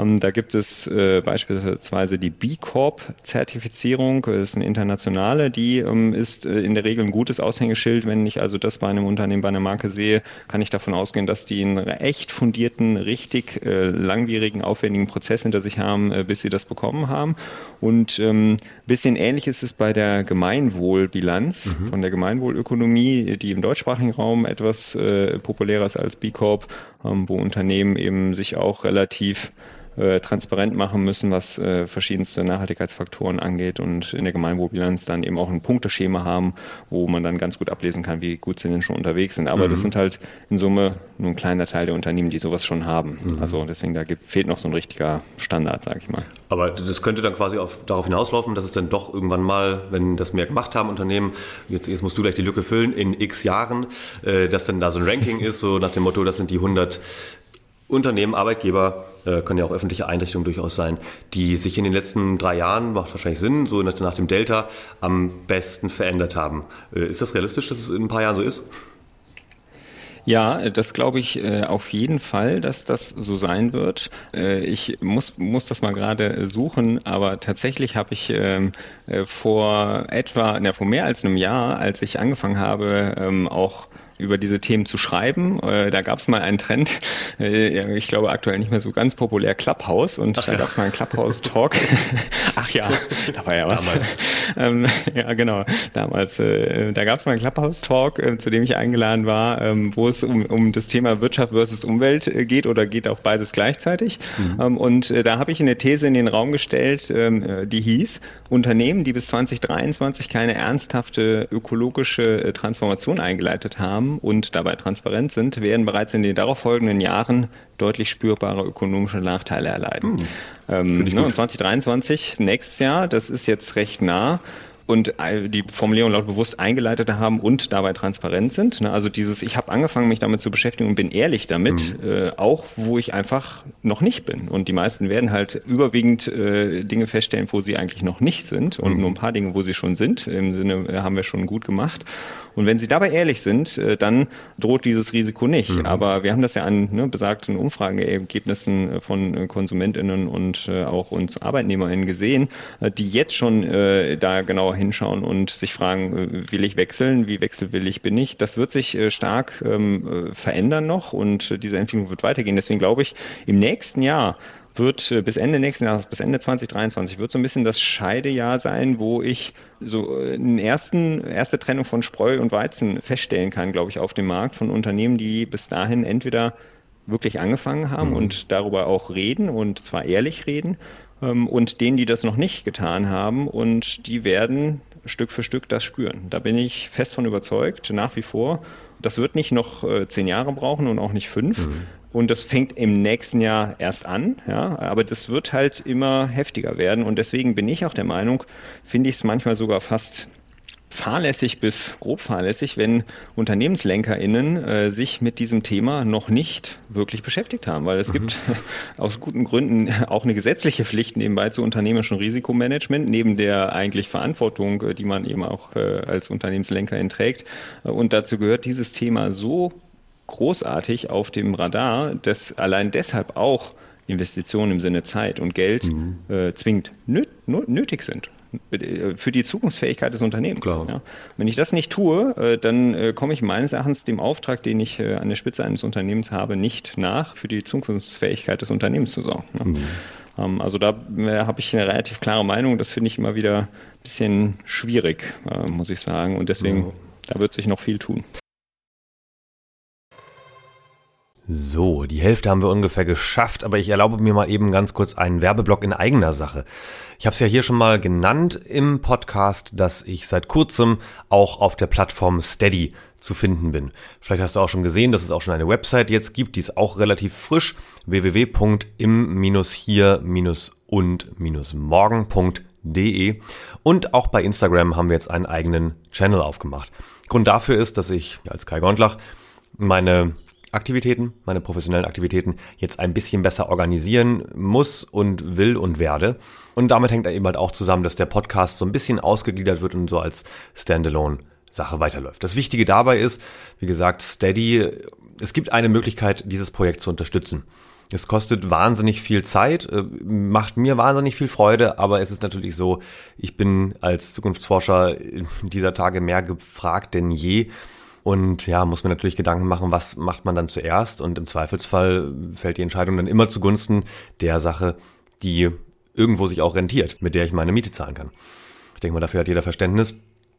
Ähm, da gibt es äh, beispielsweise die B Corp-Zertifizierung, das ist eine internationale, die ähm, ist äh, in der Regel ein gutes Aushängeschild. Wenn ich also das bei einem Unternehmen, bei einer Marke sehe, kann ich davon ausgehen, dass die einen echt fundierten, richtig äh, langwierigen, aufwendigen Prozess hinter sich haben, bis sie das bekommen haben. Und ähm, bisschen ähnlich ist es bei der Gemeinwohlbilanz mhm. von der Gemeinwohlökonomie, die im deutschsprachigen Raum etwas populärer ist als B Corp, wo Unternehmen eben sich auch relativ äh, transparent machen müssen, was äh, verschiedenste Nachhaltigkeitsfaktoren angeht und in der Gemeinwohlbilanz dann eben auch ein Punkteschema haben, wo man dann ganz gut ablesen kann, wie gut sie denn schon unterwegs sind. Aber mhm. das sind halt in Summe nur ein kleiner Teil der Unternehmen, die sowas schon haben. Mhm. Also deswegen da gibt, fehlt noch so ein richtiger Standard, sage ich mal.
Aber das könnte dann quasi auf, darauf hinauslaufen, dass es dann doch irgendwann mal, wenn das mehr gemacht haben, Unternehmen, jetzt, jetzt musst du gleich die Lücke füllen, in x Jahren, äh, dass dann da so ein Ranking ist, so nach dem Motto, das sind die 100 Unternehmen, Arbeitgeber, äh, können ja auch öffentliche Einrichtungen durchaus sein, die sich in den letzten drei Jahren, macht wahrscheinlich Sinn, so nach, dem Delta am besten verändert haben. Äh, ist das realistisch, dass es in ein paar Jahren so ist?
Ja, das glaube ich äh, auf jeden Fall, dass das so sein wird. Äh, ich muss, muss das mal gerade suchen, aber tatsächlich habe ich ähm, äh, vor etwa, na, vor mehr als einem Jahr, als ich angefangen habe, ähm, auch über diese Themen zu schreiben. Äh, da gab es mal einen Trend, äh, ich glaube aktuell nicht mehr so ganz populär, Clubhouse. Und Ach, da ja. gab es mal einen Clubhouse-Talk. Ach ja, da war ja was. Ähm, ja, genau, damals. Äh, da gab es mal einen Clubhouse-Talk, äh, zu dem ich eingeladen war, ähm, wo es um, um das Thema Wirtschaft versus Umwelt äh, geht oder geht auch beides gleichzeitig. Mhm. Ähm, und äh, da habe ich eine These in den Raum gestellt, ähm, die hieß, Unternehmen, die bis 2023 keine ernsthafte ökologische Transformation eingeleitet haben, und dabei transparent sind, werden bereits in den darauffolgenden Jahren deutlich spürbare ökonomische Nachteile erleiden. Hm. Ähm, ne, und 2023, nächstes Jahr, das ist jetzt recht nah und die Formulierung laut bewusst eingeleitet haben und dabei transparent sind. Ne? Also dieses, ich habe angefangen, mich damit zu beschäftigen und bin ehrlich damit, mhm. äh, auch wo ich einfach noch nicht bin. Und die meisten werden halt überwiegend äh, Dinge feststellen, wo sie eigentlich noch nicht sind und mhm. nur ein paar Dinge, wo sie schon sind. Im Sinne, äh, haben wir schon gut gemacht. Und wenn sie dabei ehrlich sind, dann droht dieses Risiko nicht. Mhm. Aber wir haben das ja an ne, besagten Umfrageergebnissen von KonsumentInnen und auch uns ArbeitnehmerInnen gesehen, die jetzt schon da genauer hinschauen und sich fragen, will ich wechseln, wie wechselwillig bin ich? Das wird sich stark ähm, verändern noch und diese Entwicklung wird weitergehen. Deswegen glaube ich, im nächsten Jahr wird äh, bis Ende nächsten Jahres, bis Ende 2023, wird so ein bisschen das Scheidejahr sein, wo ich so eine äh, ersten, erste Trennung von Spreu und Weizen feststellen kann, glaube ich, auf dem Markt von Unternehmen, die bis dahin entweder wirklich angefangen haben mhm. und darüber auch reden und zwar ehrlich reden und denen, die das noch nicht getan haben und die werden Stück für Stück das spüren. Da bin ich fest von überzeugt, nach wie vor. Das wird nicht noch äh, zehn Jahre brauchen und auch nicht fünf. Mhm. Und das fängt im nächsten Jahr erst an, ja, aber das wird halt immer heftiger werden. Und deswegen bin ich auch der Meinung, finde ich es manchmal sogar fast fahrlässig bis grob fahrlässig, wenn UnternehmenslenkerInnen äh, sich mit diesem Thema noch nicht wirklich beschäftigt haben, weil es mhm. gibt aus guten Gründen auch eine gesetzliche Pflicht nebenbei zu unternehmerischem Risikomanagement, neben der eigentlich Verantwortung, äh, die man eben auch äh, als Unternehmenslenkerin trägt. Und dazu gehört dieses Thema so großartig auf dem Radar, dass allein deshalb auch Investitionen im Sinne Zeit und Geld mhm. äh, zwingend nöt nötig sind äh, für die Zukunftsfähigkeit des Unternehmens. Ja. Wenn ich das nicht tue, äh, dann äh, komme ich meines Erachtens dem Auftrag, den ich an der Spitze eines Unternehmens habe, nicht nach, für die Zukunftsfähigkeit des Unternehmens zu sorgen. Ja. Mhm. Ähm, also da habe ich eine relativ klare Meinung. Das finde ich immer wieder ein bisschen schwierig, muss ich sagen. Und deswegen, mhm. da wird sich noch viel tun.
So, die Hälfte haben wir ungefähr geschafft, aber ich erlaube mir mal eben ganz kurz einen Werbeblock in eigener Sache. Ich habe es ja hier schon mal genannt im Podcast, dass ich seit kurzem auch auf der Plattform Steady zu finden bin. Vielleicht hast du auch schon gesehen, dass es auch schon eine Website jetzt gibt, die ist auch relativ frisch, www.im-hier-und-morgen.de und auch bei Instagram haben wir jetzt einen eigenen Channel aufgemacht. Grund dafür ist, dass ich als Kai Gondlach meine Aktivitäten, meine professionellen Aktivitäten jetzt ein bisschen besser organisieren muss und will und werde. Und damit hängt eben halt auch zusammen, dass der Podcast so ein bisschen ausgegliedert wird und so als Standalone Sache weiterläuft. Das Wichtige dabei ist, wie gesagt, Steady, es gibt eine Möglichkeit, dieses Projekt zu unterstützen. Es kostet wahnsinnig viel Zeit, äh, macht mir wahnsinnig viel Freude, aber es ist natürlich so, ich bin als Zukunftsforscher dieser Tage mehr gefragt denn je. Und ja, muss mir natürlich Gedanken machen, was macht man dann zuerst? Und im Zweifelsfall fällt die Entscheidung dann immer zugunsten der Sache, die irgendwo sich auch rentiert, mit der ich meine Miete zahlen kann. Ich denke mal, dafür hat jeder Verständnis.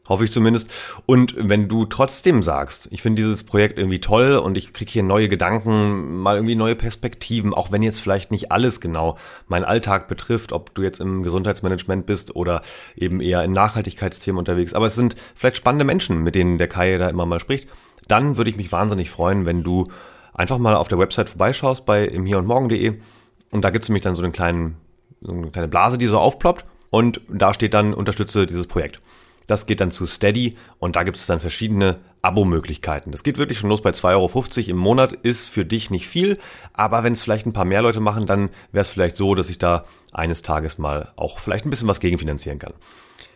Hoffe ich zumindest. Und wenn du trotzdem sagst, ich finde dieses Projekt irgendwie toll und ich kriege hier neue Gedanken, mal irgendwie neue Perspektiven, auch wenn jetzt vielleicht nicht alles genau meinen Alltag betrifft, ob du jetzt im Gesundheitsmanagement bist oder eben eher in Nachhaltigkeitsthemen unterwegs, aber es sind vielleicht spannende Menschen, mit denen der Kai da immer mal spricht, dann würde ich mich wahnsinnig freuen, wenn du einfach mal auf der Website vorbeischaust bei im hier und morgen.de und da gibt es nämlich dann so einen kleinen, so eine kleine Blase, die so aufploppt und da steht dann unterstütze dieses Projekt. Das geht dann zu Steady und da gibt es dann verschiedene Abo-Möglichkeiten. Das geht wirklich schon los bei 2,50 Euro im Monat, ist für dich nicht viel, aber wenn es vielleicht ein paar mehr Leute machen, dann wäre es vielleicht so, dass ich da eines Tages mal auch vielleicht ein bisschen was gegenfinanzieren kann.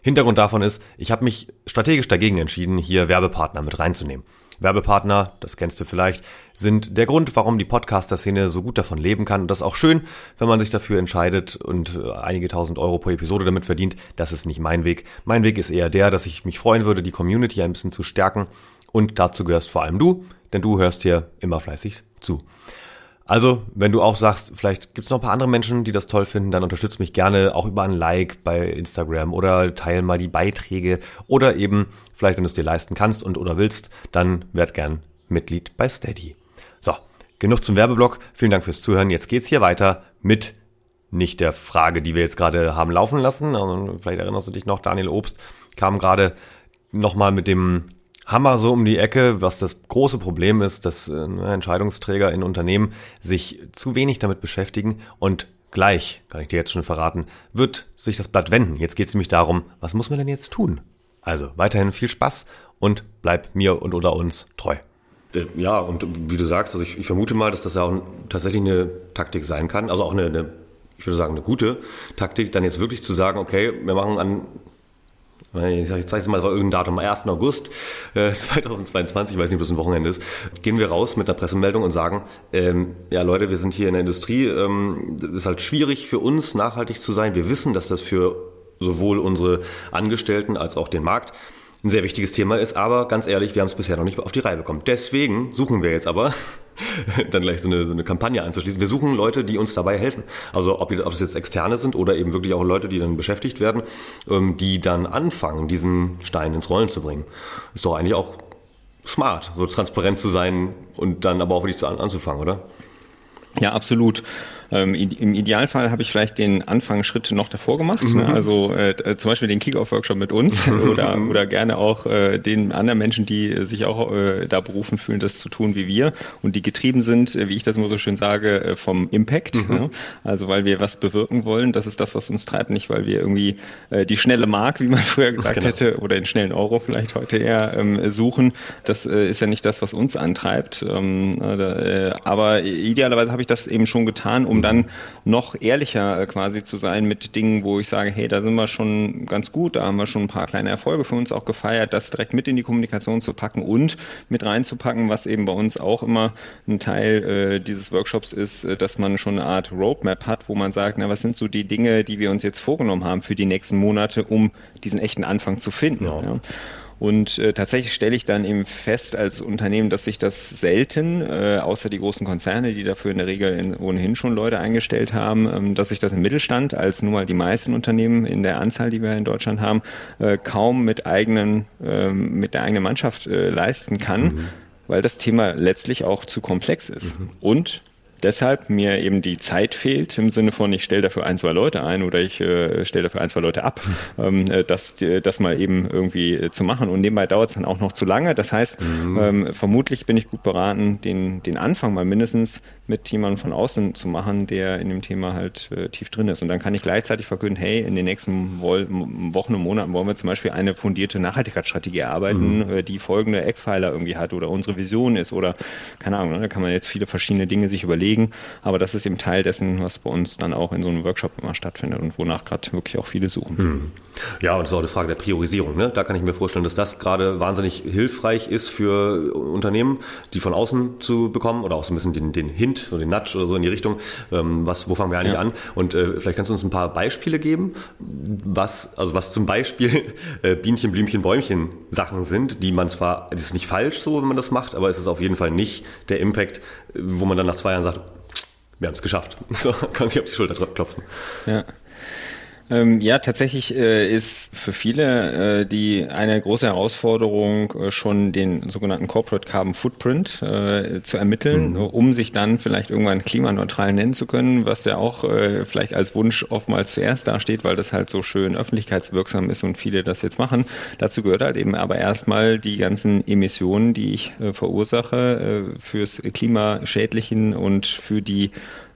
Hintergrund davon ist, ich habe mich strategisch dagegen entschieden, hier Werbepartner mit reinzunehmen. Werbepartner, das kennst du vielleicht, sind der Grund, warum die Podcaster-Szene so gut davon leben kann. Und das ist auch schön, wenn man sich dafür entscheidet und äh, einige tausend Euro pro Episode damit verdient. Das ist nicht mein Weg. Mein Weg ist eher der, dass ich mich freuen würde, die Community ein bisschen zu stärken. Und dazu gehörst vor allem du, denn du hörst hier immer fleißig zu. Also, wenn du auch sagst, vielleicht gibt es noch ein paar andere Menschen, die das toll finden, dann unterstützt mich gerne auch über ein Like bei Instagram oder teile mal die Beiträge oder eben, vielleicht wenn du es dir leisten kannst und oder willst, dann werd gern Mitglied bei Steady. So, genug zum Werbeblock. Vielen Dank fürs Zuhören. Jetzt geht's hier weiter mit nicht der Frage, die wir jetzt gerade haben laufen lassen. Vielleicht erinnerst du dich noch, Daniel Obst kam gerade nochmal mit dem Hammer so um die Ecke, was das große Problem ist, dass äh, Entscheidungsträger in Unternehmen sich zu wenig damit beschäftigen und gleich, kann ich dir jetzt schon verraten, wird sich das Blatt wenden. Jetzt geht es nämlich darum, was muss man denn jetzt tun? Also weiterhin viel Spaß und bleib mir und oder uns treu.
Äh, ja, und wie du sagst, also ich, ich vermute mal, dass das ja auch tatsächlich eine Taktik sein kann, also auch eine, eine ich würde sagen, eine gute Taktik, dann jetzt wirklich zu sagen, okay, wir machen an ich zeige es mal, das war irgendein Datum, am 1. August äh, 2022, ich weiß nicht, ob das ein Wochenende ist, gehen wir raus mit einer Pressemeldung und sagen, ähm, ja Leute, wir sind hier in der Industrie, ähm, ist halt schwierig für uns nachhaltig zu sein. Wir wissen, dass das für sowohl unsere Angestellten als auch den Markt ein sehr wichtiges Thema ist, aber ganz ehrlich, wir haben es bisher noch nicht auf die Reihe bekommen. Deswegen suchen wir jetzt aber dann gleich so eine, so eine Kampagne anzuschließen. Wir suchen Leute, die uns dabei helfen. Also ob, ob es jetzt Externe sind oder eben wirklich auch Leute, die dann beschäftigt werden, ähm, die dann anfangen, diesen Stein ins Rollen zu bringen. Ist doch eigentlich auch smart, so transparent zu sein und dann aber auch wirklich zu, anzufangen, oder?
Ja, absolut. Ähm, Im Idealfall habe ich vielleicht den Anfangsschritt noch davor gemacht, ne? mhm. ne? also äh, äh, zum Beispiel den Kick-Off-Workshop mit uns oder, oder gerne auch äh, den anderen Menschen, die sich auch äh, da berufen fühlen, das zu tun wie wir und die getrieben sind, äh, wie ich das immer so schön sage, äh, vom Impact. Mhm. Ne? Also weil wir was bewirken wollen, das ist das, was uns treibt, nicht weil wir irgendwie die schnelle Mark, wie man früher gesagt genau. hätte, oder den schnellen Euro vielleicht heute eher ähm, suchen. Das ist ja nicht das, was uns antreibt. Ähm, aber idealerweise habe ich das eben schon getan, um um dann noch ehrlicher äh, quasi zu sein mit Dingen, wo ich sage, hey, da sind wir schon ganz gut, da haben wir schon ein paar kleine Erfolge für uns auch gefeiert, das direkt mit in die Kommunikation zu packen und mit reinzupacken, was eben bei uns auch immer ein Teil äh, dieses Workshops ist, äh, dass man schon eine Art Roadmap hat, wo man sagt, na, was sind so die Dinge, die wir uns jetzt vorgenommen haben für die nächsten Monate, um diesen echten Anfang zu finden. Ja. Ja. Und äh, tatsächlich stelle ich dann eben fest als Unternehmen, dass sich das selten, äh, außer die großen Konzerne, die dafür in der Regel in, ohnehin schon Leute eingestellt haben, ähm, dass sich das im Mittelstand, als nun mal die meisten Unternehmen in der Anzahl, die wir in Deutschland haben, äh, kaum mit eigenen, äh, mit der eigenen Mannschaft äh, leisten kann. Mhm weil das Thema letztlich auch zu komplex ist. Mhm. Und deshalb mir eben die Zeit fehlt, im Sinne von, ich stelle dafür ein, zwei Leute ein oder ich äh, stelle dafür ein, zwei Leute ab, ähm, äh, das, das mal eben irgendwie äh, zu machen. Und nebenbei dauert es dann auch noch zu lange. Das heißt, mhm. ähm, vermutlich bin ich gut beraten, den, den Anfang mal mindestens mit jemandem von außen zu machen, der in dem Thema halt äh, tief drin ist. Und dann kann ich gleichzeitig verkünden, hey, in den nächsten Wochen und Monaten wollen wir zum Beispiel eine fundierte Nachhaltigkeitsstrategie erarbeiten, mhm. äh, die folgende Eckpfeiler irgendwie hat oder unsere Vision ist oder keine Ahnung, ne, da kann man jetzt viele verschiedene Dinge sich überlegen, aber das ist eben Teil dessen, was bei uns dann auch in so einem Workshop immer stattfindet und wonach gerade wirklich auch viele suchen. Mhm.
Ja, und es ist auch eine Frage der Priorisierung. Ne? Da kann ich mir vorstellen, dass das gerade wahnsinnig hilfreich ist für Unternehmen, die von außen zu bekommen oder auch so ein bisschen den, den Hint oder den Nudge oder so in die Richtung. Ähm, was, wo fangen wir eigentlich ja. an? Und äh, vielleicht kannst du uns ein paar Beispiele geben, was, also was zum Beispiel äh, Bienchen, Blümchen, Bäumchen Sachen sind, die man zwar, das ist nicht falsch so, wenn man das macht, aber es ist auf jeden Fall nicht der Impact, wo man dann nach zwei Jahren sagt, wir haben es geschafft. So kann sich auf die Schulter klopfen.
Ja. Ähm, ja, tatsächlich äh, ist für viele äh, die eine große Herausforderung, äh, schon den sogenannten Corporate Carbon Footprint äh, zu ermitteln, mhm. um sich dann vielleicht irgendwann klimaneutral nennen zu können, was ja auch äh, vielleicht als Wunsch oftmals zuerst dasteht, weil das halt so schön öffentlichkeitswirksam ist und viele das jetzt machen. Dazu gehört halt eben aber erstmal die ganzen Emissionen, die ich äh, verursache fürs Klimaschädlichen und für die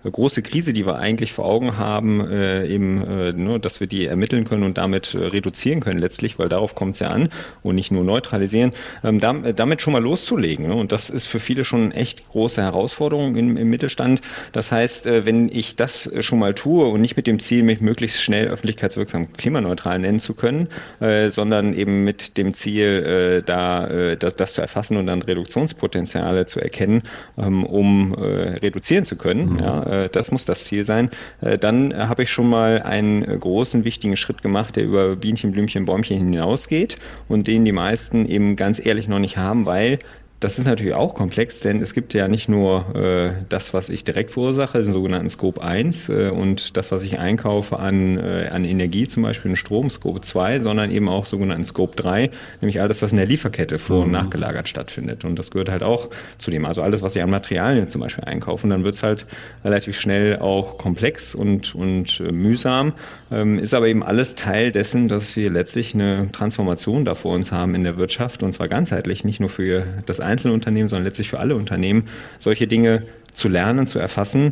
große Krise, die wir eigentlich vor Augen haben, äh, eben, äh, nur, dass wir die ermitteln können und damit äh, reduzieren können letztlich, weil darauf kommt es ja an und nicht nur neutralisieren, ähm, da, damit schon mal loszulegen. Ne? Und das ist für viele schon echt große Herausforderung im, im Mittelstand. Das heißt, äh, wenn ich das schon mal tue und nicht mit dem Ziel, mich möglichst schnell öffentlichkeitswirksam klimaneutral nennen zu können, äh, sondern eben mit dem Ziel, äh, da äh, das, das, zu erfassen und dann Reduktionspotenziale zu erkennen, ähm, um äh, reduzieren zu können, mhm. ja, äh, das muss das Ziel sein, äh, dann habe ich schon mal einen großen, wichtigen Schritt gemacht, der über Bienchen, Blümchen, Bäumchen hinausgeht und den die meisten eben ganz ehrlich noch nicht haben, weil das ist natürlich auch komplex, denn es gibt ja nicht nur äh, das, was ich direkt verursache, den sogenannten Scope 1 äh, und das, was ich einkaufe an, äh, an Energie, zum Beispiel in Strom, Scope 2, sondern eben auch sogenannten Scope 3, nämlich all das, was in der Lieferkette vor- und mhm. nachgelagert stattfindet. Und das gehört halt auch zu dem. Also alles, was ich an Materialien zum Beispiel einkaufe, dann wird es halt relativ schnell auch komplex und, und äh, mühsam, ist aber eben alles Teil dessen, dass wir letztlich eine Transformation da vor uns haben in der Wirtschaft. Und zwar ganzheitlich, nicht nur für das Einzelunternehmen, sondern letztlich für alle Unternehmen, solche Dinge zu lernen, zu erfassen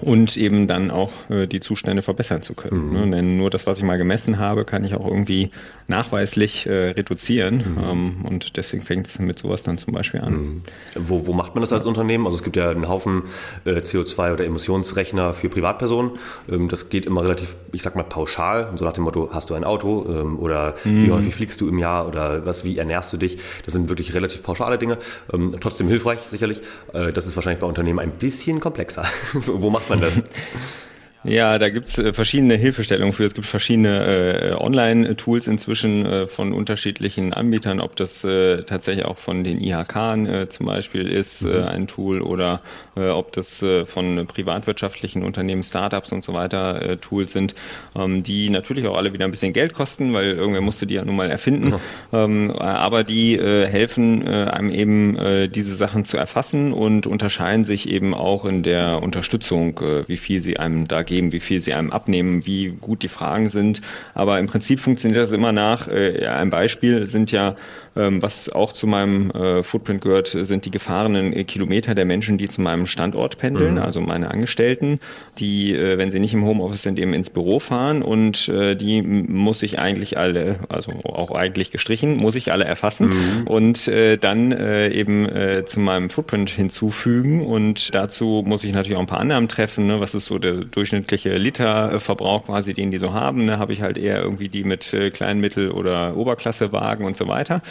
und eben dann auch äh, die Zustände verbessern zu können. Mhm. Ne? Denn nur das, was ich mal gemessen habe, kann ich auch irgendwie nachweislich äh, reduzieren. Mhm. Ähm, und deswegen fängt es mit sowas dann zum Beispiel an. Mhm.
Wo, wo macht man das als Unternehmen? Also es gibt ja einen Haufen äh, CO2 oder Emissionsrechner für Privatpersonen. Ähm, das geht immer relativ, ich sag mal, pauschal. So nach dem Motto, hast du ein Auto ähm, oder wie mhm. häufig fliegst du im Jahr oder was, wie ernährst du dich? Das sind wirklich relativ pauschale Dinge. Ähm, trotzdem hilfreich, sicherlich. Äh, das ist wahrscheinlich bei Unternehmen ein bisschen komplexer. wo macht man das?
Ja, da gibt's äh, verschiedene Hilfestellungen für. Es gibt verschiedene äh, Online-Tools inzwischen äh, von unterschiedlichen Anbietern, ob das äh, tatsächlich auch von den IHK äh, zum Beispiel ist, äh, mhm. ein Tool, oder ob das von privatwirtschaftlichen Unternehmen, Startups und so weiter Tools sind, ähm, die natürlich auch alle wieder ein bisschen Geld kosten, weil irgendwer musste die ja nun mal erfinden. Ja. Ähm, aber die helfen einem eben, diese Sachen zu erfassen und unterscheiden sich eben auch in der Unterstützung, wie viel sie einem da geben geben, wie viel sie einem abnehmen, wie gut die Fragen sind. Aber im Prinzip funktioniert das immer nach. Äh, ein Beispiel sind ja was auch zu meinem äh, Footprint gehört, sind die gefahrenen äh, Kilometer der Menschen, die zu meinem Standort pendeln, mhm. also meine Angestellten, die, äh, wenn sie nicht im Homeoffice sind, eben ins Büro fahren und die muss ich eigentlich alle, also auch eigentlich gestrichen, muss ich alle erfassen mhm. und dann eben zu meinem Footprint hinzufügen und dazu muss ich natürlich auch ein paar Annahmen treffen, ne? was ist so der durchschnittliche Literverbrauch quasi, den die so haben, ne? habe ich halt eher irgendwie die mit kleinen, Mittel- oder Oberklassewagen und so weiter.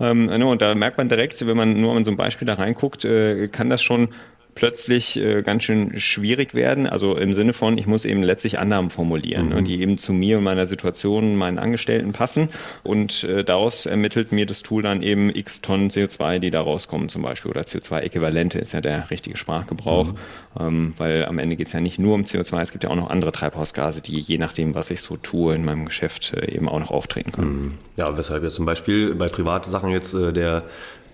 Ähm, ne, und da merkt man direkt, wenn man nur an so ein Beispiel da reinguckt, äh, kann das schon plötzlich äh, ganz schön schwierig werden. Also im Sinne von, ich muss eben letztlich Annahmen formulieren, mhm. ne, die eben zu mir und meiner Situation, meinen Angestellten passen. Und äh, daraus ermittelt mir das Tool dann eben x Tonnen CO2, die da rauskommen zum Beispiel. Oder CO2-Äquivalente ist ja der richtige Sprachgebrauch. Mhm. Ähm, weil am Ende geht es ja nicht nur um CO2, es gibt ja auch noch andere Treibhausgase, die je nachdem, was ich so tue in meinem Geschäft, äh, eben auch noch auftreten können. Mhm.
Ja, weshalb jetzt zum Beispiel bei Privatsachen jetzt äh, der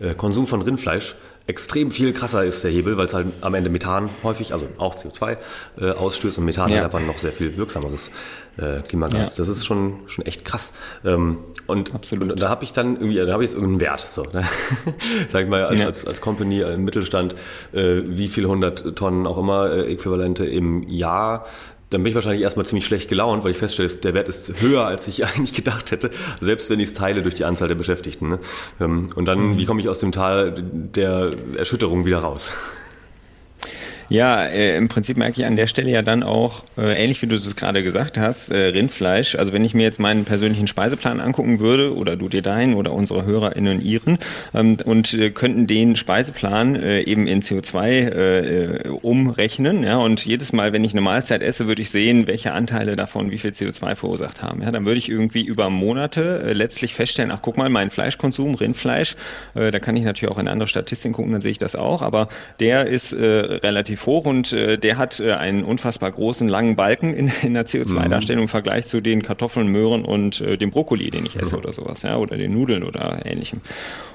äh, Konsum von Rindfleisch extrem viel krasser ist der Hebel, weil es halt am Ende Methan häufig, also auch CO2 äh, ausstößt und Methan ja. hat einfach noch sehr viel wirksameres äh, Klimagas. Ja. Das ist schon, schon echt krass. Ähm, und, und da habe ich dann irgendwie, da habe ich jetzt irgendeinen Wert. So, ne? Sag ich mal, als, ja. als, als Company im Mittelstand, äh, wie viel hundert Tonnen auch immer äh, Äquivalente im Jahr dann bin ich wahrscheinlich erstmal ziemlich schlecht gelaunt, weil ich feststelle, der Wert ist höher, als ich eigentlich gedacht hätte, selbst wenn ich es teile durch die Anzahl der Beschäftigten. Ne? Ähm, und dann, mhm. wie komme ich aus dem Tal der Erschütterung wieder raus?
Ja, äh, im Prinzip merke ich an der Stelle ja dann auch, äh, ähnlich wie du es gerade gesagt hast, äh, Rindfleisch. Also wenn ich mir jetzt meinen persönlichen Speiseplan angucken würde, oder du dir deinen oder unsere HörerInnen ihren, ähm, und äh, könnten den Speiseplan äh, eben in CO2 äh, umrechnen, ja, und jedes Mal, wenn ich eine Mahlzeit esse, würde ich sehen, welche Anteile davon wie viel CO2 verursacht haben. Ja, dann würde ich irgendwie über Monate letztlich feststellen, ach guck mal, mein Fleischkonsum, Rindfleisch, da kann ich natürlich auch in andere Statistiken gucken, dann sehe ich das auch, aber der ist relativ relativ hoch und äh, der hat äh, einen unfassbar großen, langen Balken in, in der CO2-Darstellung mhm. im Vergleich zu den Kartoffeln, Möhren und äh, dem Brokkoli, den ich esse mhm. oder sowas, ja, oder den Nudeln oder ähnlichem.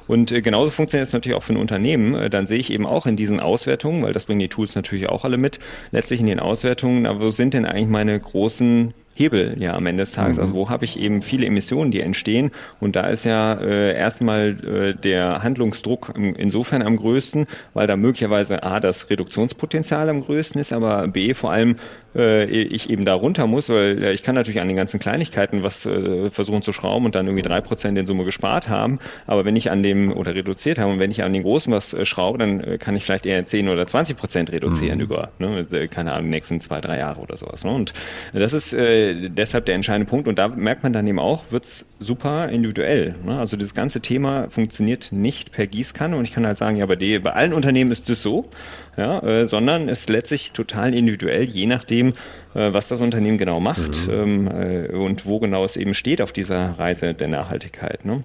Und äh, genauso funktioniert es natürlich auch für ein Unternehmen. Äh, dann sehe ich eben auch in diesen Auswertungen, weil das bringen die Tools natürlich auch alle mit, letztlich in den Auswertungen, na, wo sind denn eigentlich meine großen Hebel ja am Ende des Tages. Also mhm. wo habe ich eben viele Emissionen, die entstehen. Und da ist ja äh, erstmal äh, der Handlungsdruck insofern am größten, weil da möglicherweise A, das Reduktionspotenzial am größten ist, aber B, vor allem äh, ich eben da runter muss, weil ich kann natürlich an den ganzen Kleinigkeiten was äh, versuchen zu schrauben und dann irgendwie drei Prozent in Summe gespart haben. Aber wenn ich an dem oder reduziert habe und wenn ich an den Großen was äh, schraube, dann äh, kann ich vielleicht eher 10 oder 20 Prozent reduzieren mhm. über, ne, keine Ahnung, nächsten zwei, drei Jahre oder sowas. Ne? Und das ist deshalb der entscheidende Punkt. Und da merkt man dann eben auch, wird's super individuell. Ne? Also das ganze Thema funktioniert nicht per Gießkanne und ich kann halt sagen, ja, bei, die, bei allen Unternehmen ist das so, ja, äh, sondern es letztlich total individuell, je nachdem, äh, was das Unternehmen genau macht mhm. ähm, äh, und wo genau es eben steht auf dieser Reise der Nachhaltigkeit. Ne?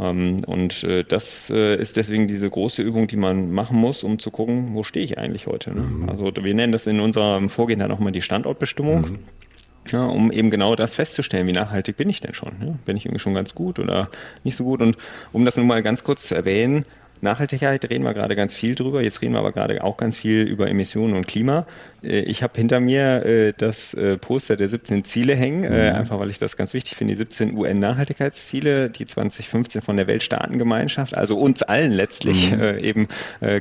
Ähm, und äh, das äh, ist deswegen diese große Übung, die man machen muss, um zu gucken, wo stehe ich eigentlich heute. Ne? Mhm. Also wir nennen das in unserem Vorgehen dann auch mal die Standortbestimmung. Mhm. Ja, um eben genau das festzustellen, wie nachhaltig bin ich denn schon? Ja? Bin ich irgendwie schon ganz gut oder nicht so gut? Und um das nun mal ganz kurz zu erwähnen, Nachhaltigkeit reden wir gerade ganz viel drüber. Jetzt reden wir aber gerade auch ganz viel über Emissionen und Klima. Äh, ich habe hinter mir äh, das äh, Poster der 17 Ziele hängen, mhm. einfach weil ich das ganz wichtig finde. Die 17 UN-Nachhaltigkeitsziele, die 2015 von der Weltstaatengemeinschaft, also uns allen letztlich mhm. eben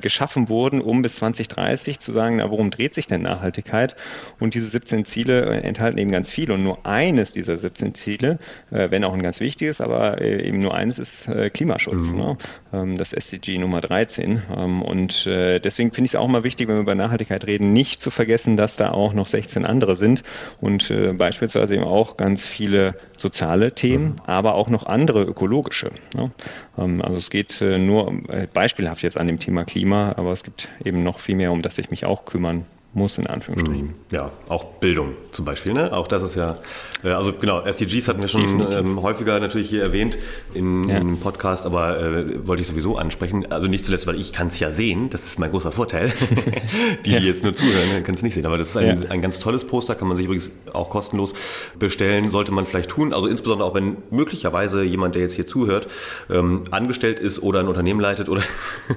geschaffen wurden, um bis 2030 zu sagen, na, worum dreht sich denn Nachhaltigkeit? Und diese 17 Ziele enthalten eben ganz viel. Und nur eines dieser 17 Ziele, wenn auch ein ganz wichtiges, aber eben nur eines ist Klimaschutz. Mhm. Ne? Ähm, das SDG SDG Nummer 13. Ähm, und äh, deswegen finde ich es auch mal wichtig, wenn wir über Nachhaltigkeit reden, nicht zu vergessen, dass da auch noch 16 andere sind und äh, beispielsweise eben auch ganz viele soziale Themen, mhm. aber auch noch andere ökologische. Ne? Ähm, also es geht äh, nur beispielhaft jetzt an dem Thema Klima, aber es gibt eben noch viel mehr, um das ich mich auch kümmern muss, in Anführungsstrichen. Mhm.
Ja, auch Bildung zum Beispiel. Ne? Auch das ist ja, äh, also genau, SDGs hatten wir schon ähm, häufiger natürlich hier erwähnt in, ja. im Podcast, aber äh, wollte ich sowieso ansprechen. Also nicht zuletzt, weil ich kann es ja sehen, das ist mein großer Vorteil. die, ja. die jetzt nur zuhören, können es nicht sehen. Aber das ist ein, ja. ein ganz tolles Poster, kann man sich übrigens auch kostenlos bestellen, sollte man vielleicht tun. Also insbesondere auch, wenn möglicherweise jemand, der jetzt hier zuhört, ähm, angestellt ist oder ein Unternehmen leitet oder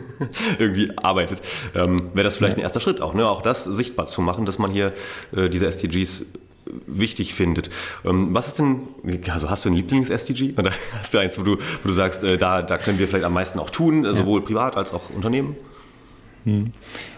irgendwie arbeitet, ähm, wäre das vielleicht ein erster Schritt auch. Ne? Auch das sich sichtbar zu machen, dass man hier äh, diese SDGs wichtig findet. Ähm, was ist denn, also hast du ein Lieblings-SDG? Oder hast du eins, wo du, wo du sagst, äh, da, da können wir vielleicht am meisten auch tun, äh, sowohl ja. privat als auch Unternehmen?
Hm.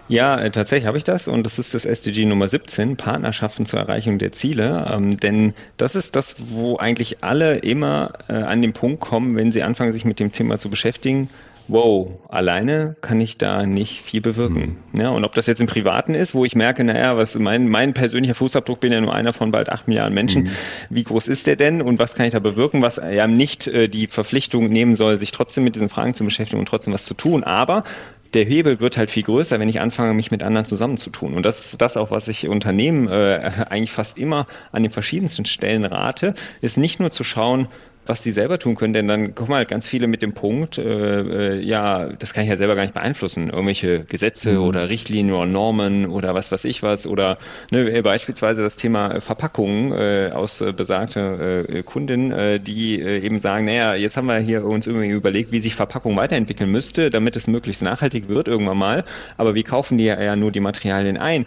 Ja, äh, tatsächlich habe ich das und das ist das SDG Nummer 17, Partnerschaften zur Erreichung der Ziele. Ähm, denn das ist das, wo eigentlich alle immer äh, an den Punkt kommen, wenn sie anfangen, sich mit dem Thema zu beschäftigen wow, alleine kann ich da nicht viel bewirken. Mhm. Ja, und ob das jetzt im Privaten ist, wo ich merke, naja, was mein, mein persönlicher Fußabdruck bin ja nur einer von bald acht Milliarden Menschen. Mhm. Wie groß ist der denn und was kann ich da bewirken, was ja nicht äh, die Verpflichtung nehmen soll, sich trotzdem mit diesen Fragen zu beschäftigen und trotzdem was zu tun. Aber der Hebel wird halt viel größer, wenn ich anfange, mich mit anderen zusammenzutun. Und das ist das auch, was ich Unternehmen äh, eigentlich fast immer an den verschiedensten Stellen rate, ist nicht nur zu schauen, was die selber tun können, denn dann kommen halt ganz viele mit dem Punkt, äh, äh, ja, das kann ich ja selber gar nicht beeinflussen. Irgendwelche Gesetze mhm. oder Richtlinien oder Normen oder was weiß ich was oder ne, beispielsweise das Thema Verpackungen äh, aus äh, besagter äh, Kundin, äh, die äh, eben sagen, naja, jetzt haben wir hier uns irgendwie überlegt, wie sich Verpackung weiterentwickeln müsste, damit es möglichst nachhaltig wird irgendwann mal, aber wir kaufen die ja nur die Materialien ein.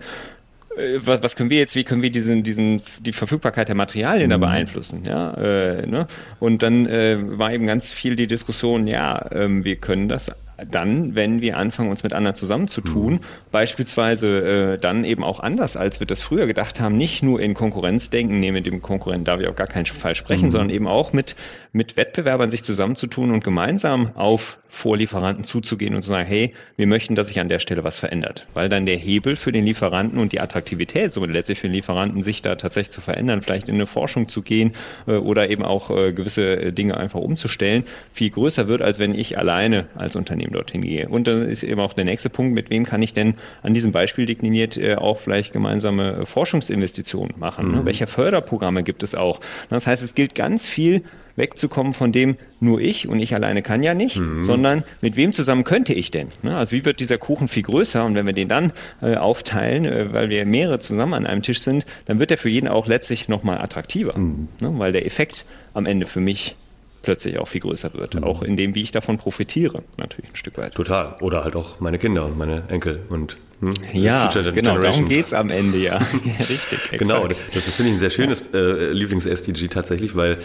Äh, was, was, können wir jetzt, wie können wir diesen, diesen, die Verfügbarkeit der Materialien mhm. da beeinflussen, ja, äh, ne? Und dann äh, war eben ganz viel die Diskussion, ja, ähm, wir können das dann, wenn wir anfangen, uns mit anderen zusammenzutun, mhm. beispielsweise äh, dann eben auch anders, als wir das früher gedacht haben, nicht nur in Konkurrenz denken, nee, mit dem Konkurrenten darf ich auf gar keinen Fall sprechen, mhm. sondern eben auch mit, mit Wettbewerbern sich zusammenzutun und gemeinsam auf Vorlieferanten zuzugehen und zu sagen, hey, wir möchten, dass sich an der Stelle was verändert. Weil dann der Hebel für den Lieferanten und die Attraktivität, somit letztlich für den Lieferanten, sich da tatsächlich zu verändern, vielleicht in eine Forschung zu gehen äh, oder eben auch äh, gewisse Dinge einfach umzustellen, viel größer wird, als wenn ich alleine als Unternehmen dorthin gehe. Und dann ist eben auch der nächste Punkt, mit wem kann ich denn an diesem Beispiel dekliniert äh, auch vielleicht gemeinsame Forschungsinvestitionen machen? Mhm. Welche Förderprogramme gibt es auch? Das heißt, es gilt ganz viel wegzukommen von dem nur ich und ich alleine kann ja nicht, mhm. sondern mit wem zusammen könnte ich denn? Ne? Also wie wird dieser Kuchen viel größer und wenn wir den dann äh, aufteilen, äh, weil wir mehrere zusammen an einem Tisch sind, dann wird er für jeden auch letztlich nochmal attraktiver, mhm. ne? weil der Effekt am Ende für mich plötzlich auch viel größer wird. Mhm. Auch in dem, wie ich davon profitiere, natürlich ein Stück weit.
Total. Oder halt auch meine Kinder und meine Enkel und
hm, ja, genau, darum geht es am Ende, ja. ja richtig.
Genau, das, das finde ich ein sehr schönes äh, Lieblings-SDG tatsächlich, weil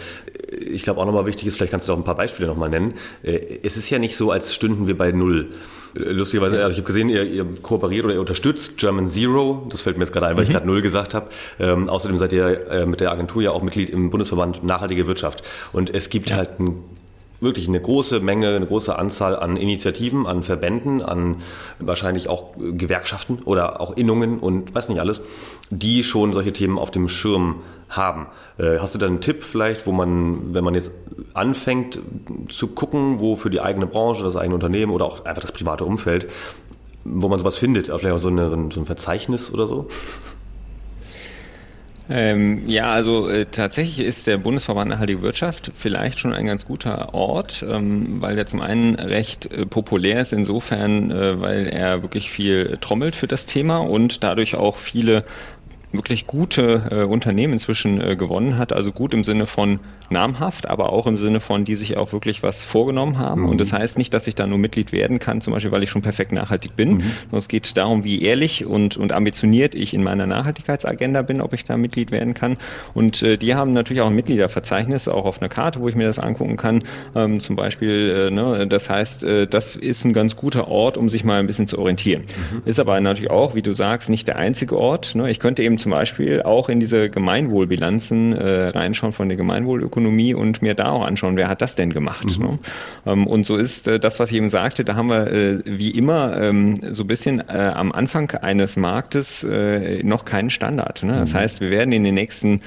äh, ich glaube auch nochmal wichtig ist, vielleicht kannst du auch ein paar Beispiele nochmal nennen. Äh, es ist ja nicht so, als stünden wir bei Null. Lustigerweise, also ich habe gesehen, ihr, ihr, kooperiert oder ihr unterstützt German Zero. Das fällt mir jetzt gerade ein, weil mhm. ich gerade Null gesagt habe. Ähm, außerdem seid ihr äh, mit der Agentur ja auch Mitglied im Bundesverband Nachhaltige Wirtschaft. Und es gibt ja. halt ein wirklich eine große Menge, eine große Anzahl an Initiativen, an Verbänden, an wahrscheinlich auch Gewerkschaften oder auch Innungen und weiß nicht alles, die schon solche Themen auf dem Schirm haben. Äh, hast du da einen Tipp vielleicht, wo man, wenn man jetzt anfängt zu gucken, wo für die eigene Branche, das eigene Unternehmen oder auch einfach das private Umfeld, wo man sowas findet, vielleicht auch so, eine, so ein Verzeichnis oder so?
Ähm, ja, also äh, tatsächlich ist der Bundesverband Nachhaltige Wirtschaft vielleicht schon ein ganz guter Ort, ähm, weil der zum einen recht äh, populär ist insofern, äh, weil er wirklich viel trommelt für das Thema und dadurch auch viele wirklich gute äh, Unternehmen inzwischen äh, gewonnen hat. Also gut im Sinne von namhaft, aber auch im Sinne von, die sich auch wirklich was vorgenommen haben. Mhm. Und das heißt nicht, dass ich da nur Mitglied werden kann, zum Beispiel, weil ich schon perfekt nachhaltig bin. Mhm. es geht darum, wie ehrlich und, und ambitioniert ich in meiner Nachhaltigkeitsagenda bin, ob ich da Mitglied werden kann. Und äh, die haben natürlich auch ein Mitgliederverzeichnis, auch auf einer Karte, wo ich mir das angucken kann. Ähm, zum Beispiel, äh, ne, das heißt, äh, das ist ein ganz guter Ort, um sich mal ein bisschen zu orientieren. Mhm. Ist aber natürlich auch, wie du sagst, nicht der einzige Ort. Ne? Ich könnte eben zum Beispiel auch in diese Gemeinwohlbilanzen äh, reinschauen von der Gemeinwohlökonomie und mir da auch anschauen, wer hat das denn gemacht. Mhm. Ne? Ähm, und so ist äh, das, was ich eben sagte, da haben wir äh, wie immer ähm, so ein bisschen äh, am Anfang eines Marktes äh, noch keinen Standard. Ne? Das mhm. heißt, wir werden in den nächsten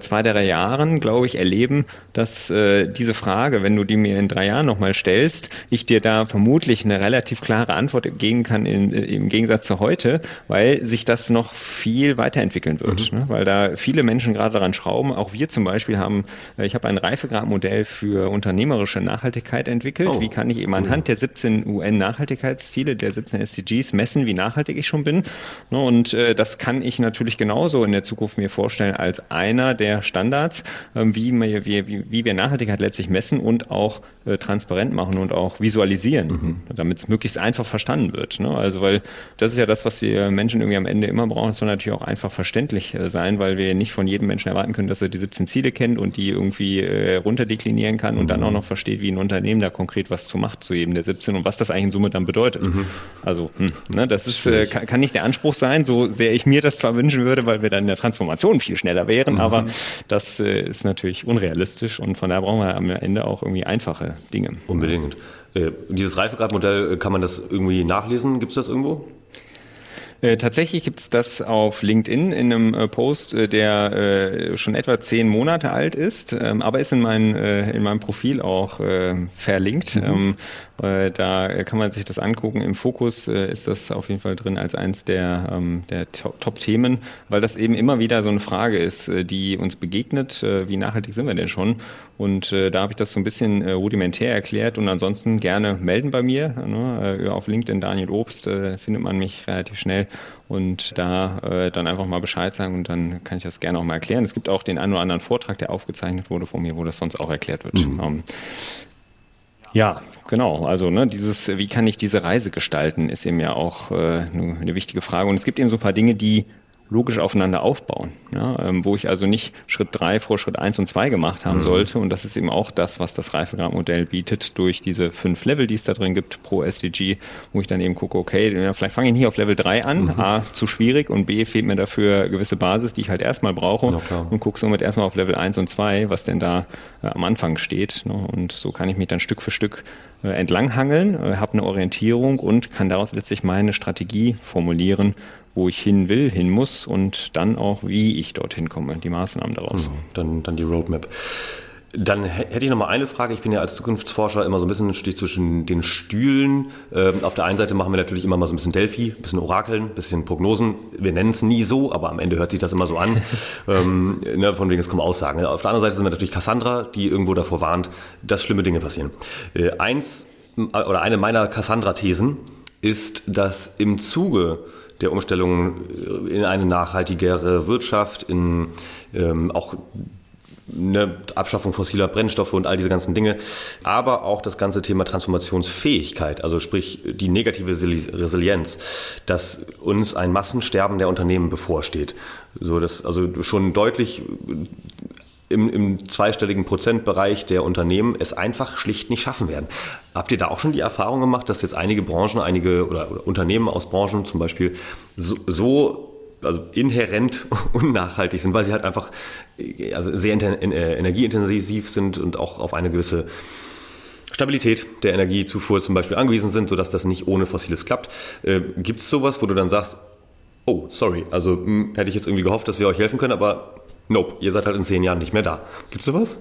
zwei, drei Jahren, glaube ich, erleben, dass äh, diese Frage, wenn du die mir in drei Jahren nochmal stellst, ich dir da vermutlich eine relativ klare Antwort geben kann in, äh, im Gegensatz zu heute, weil sich das noch viel weiterentwickeln wird. Mhm. Ne? Weil da viele Menschen gerade daran schrauben. Auch wir zum Beispiel haben, äh, ich habe ein Reifegradmodell für unternehmerische Nachhaltigkeit entwickelt. Oh. Wie kann ich eben anhand der 17 UN-Nachhaltigkeitsziele, der 17 SDGs messen, wie nachhaltig ich schon bin? Ne? Und äh, das kann ich natürlich genauso in der Zukunft mir vorstellen als einer, der Standards, ähm, wie, wir, wie, wie wir Nachhaltigkeit letztlich messen und auch äh, transparent machen und auch visualisieren, mhm. damit es möglichst einfach verstanden wird. Ne? Also weil das ist ja das, was wir Menschen irgendwie am Ende immer brauchen. Es soll natürlich auch einfach verständlich äh, sein, weil wir nicht von jedem Menschen erwarten können, dass er die 17 Ziele kennt und die irgendwie äh, runterdeklinieren kann und mhm. dann auch noch versteht, wie ein Unternehmen da konkret was zu macht zu jedem der 17 und was das eigentlich in Summe dann bedeutet. Mhm. Also hm, ne, das ist, äh, kann, kann, nicht der Anspruch sein, so sehr ich mir das zwar wünschen würde, weil wir dann in der Transformation viel schneller wären, mhm. Aber das äh, ist natürlich unrealistisch und von daher brauchen wir am Ende auch irgendwie einfache Dinge.
Unbedingt. Äh, dieses Reifegradmodell, äh, kann man das irgendwie nachlesen? Gibt es das irgendwo?
Äh, tatsächlich gibt es das auf LinkedIn in einem äh, Post, äh, der schon etwa zehn Monate alt ist, ähm, aber ist in, mein, in meinem Profil auch verlinkt. Mhm. Ähm, da kann man sich das angucken. Im Fokus ist das auf jeden Fall drin als eins der, ähm, der Top-Themen, weil das eben immer wieder so eine Frage ist, die uns begegnet. wie nachhaltig sind wir denn schon? Und da habe ich das so ein bisschen rudimentär erklärt und ansonsten gerne melden bei mir. Ne? auf LinkedIn Daniel Obst findet man mich relativ schnell und da äh, dann einfach mal Bescheid sagen und dann kann ich das gerne auch mal erklären. Es gibt auch den einen oder anderen Vortrag, der aufgezeichnet wurde von mir, wo das sonst auch erklärt wird. Mhm. Ja, genau. Also ne, dieses, wie kann ich diese Reise gestalten, ist eben ja auch äh, eine wichtige Frage. Und es gibt eben so ein paar Dinge, die logisch aufeinander aufbauen, ja, ähm, wo ich also nicht Schritt drei vor Schritt eins und zwei gemacht haben mhm. sollte. Und das ist eben auch das, was das Reifegradmodell bietet durch diese fünf Level, die es da drin gibt pro SDG, wo ich dann eben gucke, okay, ja, vielleicht fange ich hier auf Level drei an, mhm. A, zu schwierig und B, fehlt mir dafür gewisse Basis, die ich halt erstmal brauche und gucke somit erstmal auf Level eins und zwei, was denn da äh, am Anfang steht. Ne? Und so kann ich mich dann Stück für Stück äh, entlanghangeln, äh, habe eine Orientierung und kann daraus letztlich meine Strategie formulieren, wo ich hin will, hin muss und dann auch, wie ich dorthin komme, die Maßnahmen daraus. Mhm,
dann, dann die Roadmap. Dann hätte ich noch mal eine Frage. Ich bin ja als Zukunftsforscher immer so ein bisschen stehe zwischen den Stühlen. Ähm, auf der einen Seite machen wir natürlich immer mal so ein bisschen Delphi, ein bisschen Orakeln, ein bisschen Prognosen. Wir nennen es nie so, aber am Ende hört sich das immer so an. ähm, ne, von wegen, es kommen Aussagen. Auf der anderen Seite sind wir natürlich Cassandra, die irgendwo davor warnt, dass schlimme Dinge passieren. Äh, eins oder eine meiner Cassandra-Thesen ist, dass im Zuge der Umstellung in eine nachhaltigere Wirtschaft, in ähm, auch eine Abschaffung fossiler Brennstoffe und all diese ganzen Dinge, aber auch das ganze Thema Transformationsfähigkeit, also sprich die negative Resilienz, dass uns ein Massensterben der Unternehmen bevorsteht. So, dass also schon deutlich im, im zweistelligen Prozentbereich der Unternehmen es einfach schlicht nicht schaffen werden. Habt ihr da auch schon die Erfahrung gemacht, dass jetzt einige Branchen, einige oder, oder Unternehmen aus Branchen zum Beispiel so, so also inhärent unnachhaltig sind, weil sie halt einfach also sehr äh, energieintensiv sind und auch auf eine gewisse Stabilität der Energiezufuhr zum Beispiel angewiesen sind, sodass das nicht ohne Fossiles klappt. Äh, Gibt es sowas, wo du dann sagst, oh, sorry, also mh, hm, hätte ich jetzt irgendwie gehofft, dass wir euch helfen können, aber nope, ihr seid halt in zehn Jahren nicht mehr da. Gibt's sowas?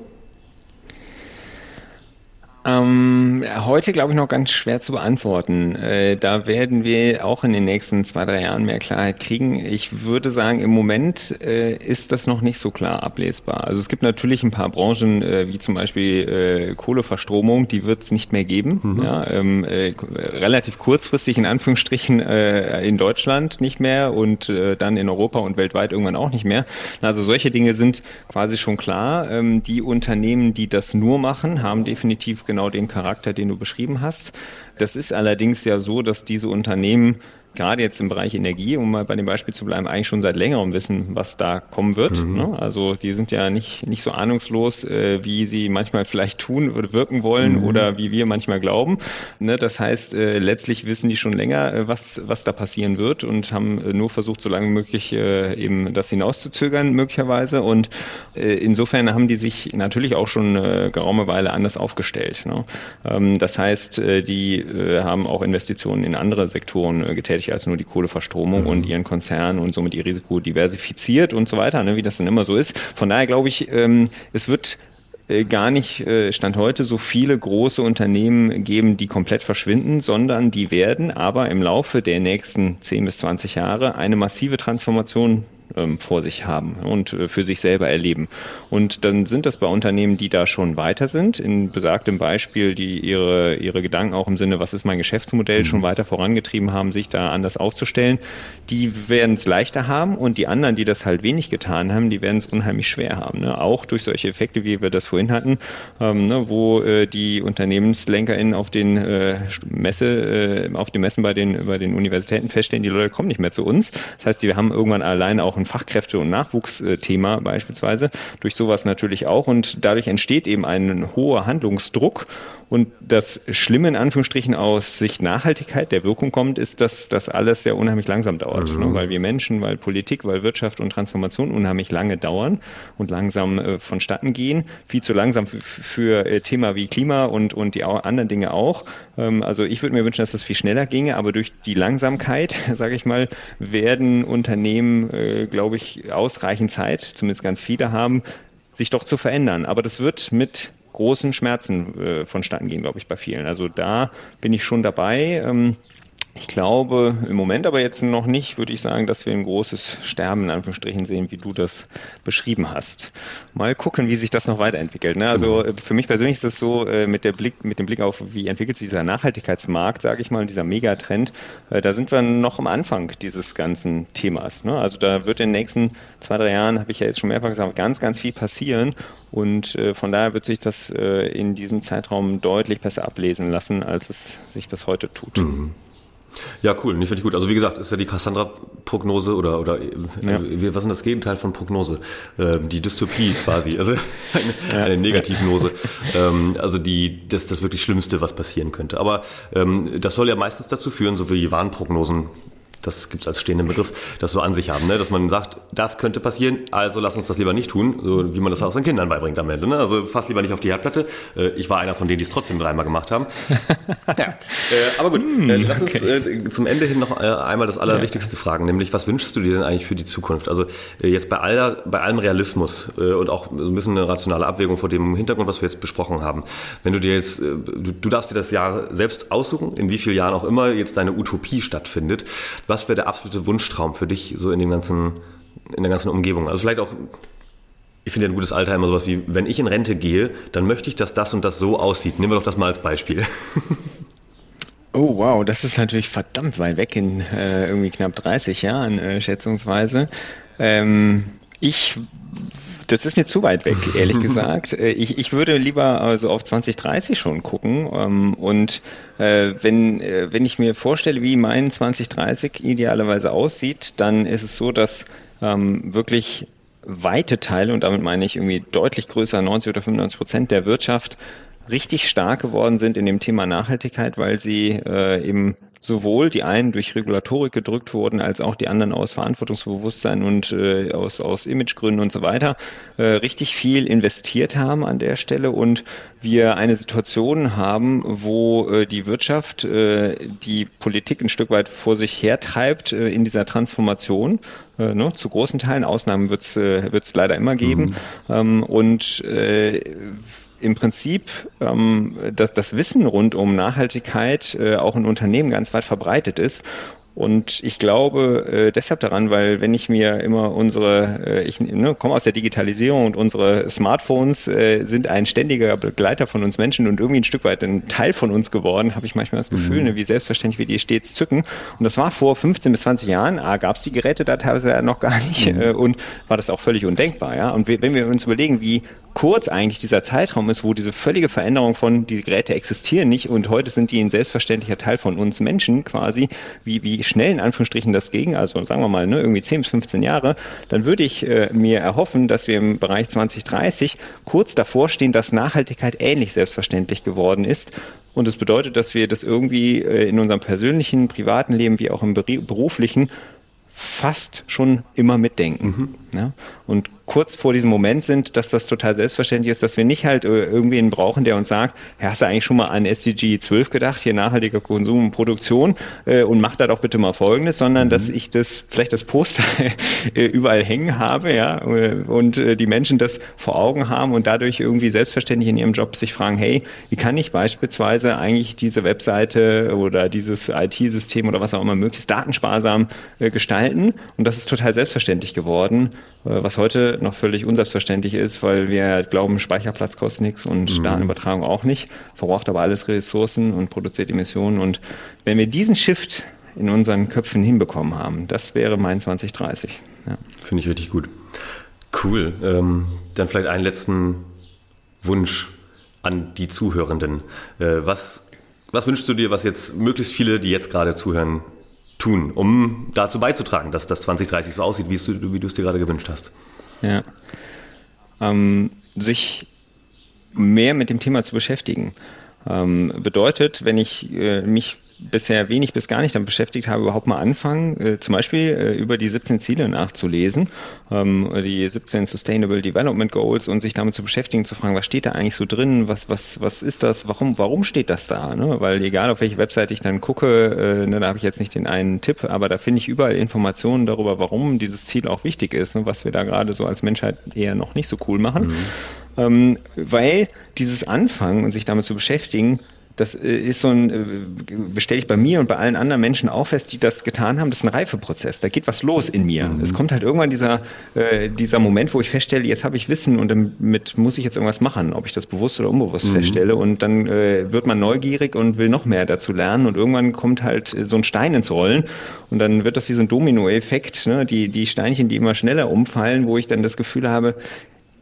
Ähm, heute glaube ich noch ganz schwer zu beantworten. Äh, da werden wir auch in den nächsten zwei, drei Jahren mehr Klarheit kriegen. Ich würde sagen, im Moment äh, ist das noch nicht so klar ablesbar. Also es gibt natürlich ein paar Branchen, äh, wie zum Beispiel äh, Kohleverstromung, die wird es nicht mehr geben. Mhm. Ja, ähm, äh, relativ kurzfristig in Anführungsstrichen äh, in Deutschland nicht mehr und dann in Europa und weltweit irgendwann auch nicht mehr. Also solche Dinge sind quasi schon klar. Ähm, die Unternehmen, die das nur machen, haben definitiv genau den Charakter, den du beschrieben hast. Das ist allerdings ja so, dass diese Unternehmen gerade jetzt im Bereich Energie, um mal bei dem Beispiel zu bleiben, eigentlich schon seit längerem wissen, was da kommen wird. Mhm. Ne? Also die sind ja nicht, nicht so ahnungslos, äh, wie sie manchmal vielleicht tun oder wirken wollen mhm. oder wie wir manchmal glauben. Ne? Das heißt, äh, letztlich wissen die schon länger, äh, was, was da passieren wird und haben nur versucht, so lange wie möglich eben das hinauszuzögern möglicherweise. Und insofern haben die sich natürlich auch schon äh, geraume Weile anders aufgestellt. Ne? Ähm, das heißt, die haben auch Investitionen in andere Sektoren äh, getätigt als nur die Kohleverstromung mhm. und ihren Konzern und somit ihr Risiko diversifiziert und so weiter, ne, wie das dann immer so ist. Von daher glaube ich, ähm, es wird äh, gar nicht äh, Stand heute so viele große Unternehmen geben, die komplett verschwinden, sondern die werden aber im Laufe der nächsten 10 bis 20 Jahre eine massive Transformation ähm, vor sich haben und äh, für sich selber erleben. Und dann sind das bei Unternehmen, die da schon weiter sind, in besagtem Beispiel, die ihre, ihre Gedanken auch im Sinne, was ist mein Geschäftsmodell, schon mhm. weiter vorangetrieben haben, sich da anders aufzustellen, die werden es leichter haben und die anderen, die das halt wenig getan haben, die werden es unheimlich schwer haben. Ne? Auch durch solche Effekte, wie wir das vorhin hatten, ähm, ne, wo äh, die UnternehmenslenkerInnen auf den äh, Messe, äh, auf den Messen bei den, bei den Universitäten feststellen, die Leute kommen nicht mehr zu uns. Das heißt, wir haben irgendwann alleine auch ein Fachkräfte- und Nachwuchsthema beispielsweise, durch sowas natürlich auch. Und dadurch entsteht eben ein hoher Handlungsdruck. Und das Schlimme in Anführungsstrichen aus Sicht Nachhaltigkeit der Wirkung kommt, ist, dass das alles sehr unheimlich langsam dauert. Mhm. Ne? Weil wir Menschen, weil Politik, weil Wirtschaft und Transformation unheimlich lange dauern und langsam äh, vonstatten gehen. Viel zu langsam für, für äh, Thema wie Klima und, und die anderen Dinge auch. Ähm, also ich würde mir wünschen, dass das viel schneller ginge, aber durch die Langsamkeit, sage ich mal, werden Unternehmen, äh, glaube ich, ausreichend Zeit, zumindest ganz viele haben, sich doch zu verändern. Aber das wird mit großen Schmerzen äh, vonstatten gehen, glaube ich, bei vielen. Also da bin ich schon dabei. Ähm, ich glaube im Moment aber jetzt noch nicht, würde ich sagen, dass wir ein großes Sterben in Anführungsstrichen sehen, wie du das beschrieben hast. Mal gucken, wie sich das noch weiterentwickelt. Ne? Also genau. Äh, für mich persönlich ist es so, äh, mit, der Blick, mit dem Blick auf, wie entwickelt sich dieser Nachhaltigkeitsmarkt, sage ich mal, dieser Megatrend, äh, da sind wir noch am Anfang dieses ganzen Themas. Ne? Also da wird in den nächsten zwei, drei Jahren, habe ich ja jetzt schon mehrfach gesagt, ganz, ganz viel passieren. Und von daher wird sich das in diesem Zeitraum deutlich besser ablesen lassen, als es sich das heute tut. Mhm.
Ja, cool, nee, finde ich gut. Also wie gesagt, ist ja die Cassandra-Prognose oder, oder äh, ja. was ist das Gegenteil von Prognose? Ähm, die Dystopie quasi, also eine, ja. eine Negativnose. ähm, also die, das, das wirklich Schlimmste, was passieren könnte. Aber ähm, das soll ja meistens dazu führen, so wie Warnprognosen das gibt es als stehenden Begriff, das so an sich haben, ne? dass man sagt, das könnte passieren, also lass uns das lieber nicht tun, so wie man das auch seinen Kindern beibringt am Ende. Ne? Also fass lieber nicht auf die Herdplatte. Äh, ich war einer von denen, die es trotzdem dreimal gemacht haben. ja. Äh, aber gut, mm, lass uns okay. zum Ende hin noch einmal das Allerwichtigste ja. fragen, nämlich was wünschst du dir denn eigentlich für die Zukunft? Also jetzt bei, aller, bei allem Realismus und auch ein bisschen eine rationale Abwägung vor dem Hintergrund, was wir jetzt besprochen haben. Wenn du dir jetzt, du, du darfst dir das Jahr selbst aussuchen, in wie vielen Jahren auch immer jetzt deine Utopie stattfindet, was wäre der absolute Wunschtraum für dich so in dem ganzen, in der ganzen Umgebung? Also vielleicht auch, ich finde ja ein gutes Alter immer sowas wie, wenn ich in Rente gehe, dann möchte ich, dass das und das so aussieht. Nehmen wir doch das mal als Beispiel.
Oh wow, das ist natürlich verdammt weit weg in äh, irgendwie knapp 30 Jahren äh, schätzungsweise. Ähm, ich das ist mir zu weit weg, ehrlich gesagt. Äh, ich, ich würde lieber also auf 2030 schon gucken. Ähm, und äh, wenn, äh, wenn ich mir vorstelle, wie mein 2030 idealerweise aussieht, dann ist es so, dass ähm, wirklich weite Teile, und damit meine ich irgendwie deutlich größer, 90 oder 95 Prozent der Wirtschaft, richtig stark geworden sind in dem Thema Nachhaltigkeit, weil sie äh, eben sowohl die einen durch Regulatorik gedrückt wurden, als auch die anderen aus Verantwortungsbewusstsein und äh, aus, aus Imagegründen und so weiter äh, richtig viel investiert haben an der Stelle und wir eine Situation haben, wo äh, die Wirtschaft äh, die Politik ein Stück weit vor sich hertreibt äh, in dieser Transformation. Äh, ne? Zu großen Teilen, Ausnahmen wird es äh, leider immer geben. Mhm. Ähm, und im Prinzip ähm, das, das Wissen rund um Nachhaltigkeit äh, auch in Unternehmen ganz weit verbreitet ist und ich glaube äh, deshalb daran, weil wenn ich mir immer unsere, äh, ich ne, komme aus der Digitalisierung und unsere Smartphones äh, sind ein ständiger Begleiter von uns Menschen und irgendwie ein Stück weit ein Teil von uns geworden, habe ich manchmal das Gefühl, mhm. ne, wie selbstverständlich wir die stets zücken. Und das war vor 15 bis 20 Jahren, A, gab es die Geräte da teilweise ja noch gar nicht mhm. äh, und war das auch völlig undenkbar. Ja? Und wenn wir uns überlegen, wie kurz eigentlich dieser Zeitraum ist, wo diese völlige Veränderung von, die Geräte existieren nicht und heute sind die ein selbstverständlicher Teil von uns Menschen quasi, wie, wie schnell in Anführungsstrichen das ging, also sagen wir mal ne, irgendwie 10 bis 15 Jahre, dann würde ich äh, mir erhoffen, dass wir im Bereich 2030 kurz davor stehen, dass Nachhaltigkeit ähnlich selbstverständlich geworden ist. Und das bedeutet, dass wir das irgendwie äh, in unserem persönlichen, privaten Leben wie auch im beruflichen fast schon immer mitdenken. Mhm. Ja? Und kurz vor diesem Moment sind, dass das total selbstverständlich ist, dass wir nicht halt äh, irgendwen brauchen, der uns sagt, ja, hast du eigentlich schon mal an SDG 12 gedacht, hier nachhaltiger Konsum und Produktion äh, und mach da doch bitte mal Folgendes, sondern mhm. dass ich das, vielleicht das Poster äh, überall hängen habe, ja, äh, und die Menschen das vor Augen haben und dadurch irgendwie selbstverständlich in ihrem Job sich fragen, hey, wie kann ich beispielsweise eigentlich diese Webseite oder dieses IT-System oder was auch immer möglichst datensparsam gestalten? Und das ist total selbstverständlich geworden, was heute noch völlig unselbstverständlich ist, weil wir glauben, Speicherplatz kostet nichts und mhm. Datenübertragung auch nicht, verbraucht aber alles Ressourcen und produziert Emissionen. Und wenn wir diesen Shift in unseren Köpfen hinbekommen haben, das wäre mein 2030.
Ja. Finde ich richtig gut. Cool. Ähm, dann vielleicht einen letzten Wunsch an die Zuhörenden. Äh, was, was wünschst du dir, was jetzt möglichst viele, die jetzt gerade zuhören, tun, um dazu beizutragen, dass das 2030 so aussieht, wie du, es dir gerade gewünscht hast?
Ja. Ähm, sich mehr mit dem Thema zu beschäftigen. Ähm, bedeutet, wenn ich äh, mich bisher wenig bis gar nicht damit beschäftigt habe, überhaupt mal anfangen, äh, zum Beispiel äh, über die 17 Ziele nachzulesen, ähm, die 17 Sustainable Development Goals und sich damit zu beschäftigen, zu fragen, was steht da eigentlich so drin, was, was, was ist das, warum, warum steht das da? Ne? Weil egal auf welche Webseite ich dann gucke, äh, ne, da habe ich jetzt nicht den einen Tipp, aber da finde ich überall Informationen darüber, warum dieses Ziel auch wichtig ist, ne? was wir da gerade so als Menschheit eher noch nicht so cool machen. Mhm. Ähm, weil dieses Anfangen und sich damit zu beschäftigen, das äh, ist so ein, äh, stelle ich bei mir und bei allen anderen Menschen auch fest, die das getan haben, das ist ein Reifeprozess. Da geht was los in mir. Mhm. Es kommt halt irgendwann dieser, äh, dieser Moment, wo ich feststelle, jetzt habe ich Wissen und damit muss ich jetzt irgendwas machen, ob ich das bewusst oder unbewusst mhm. feststelle. Und dann äh, wird man neugierig und will noch mehr dazu lernen. Und irgendwann kommt halt so ein Stein ins Rollen. Und dann wird das wie so ein Dominoeffekt, ne? die, die Steinchen, die immer schneller umfallen, wo ich dann das Gefühl habe,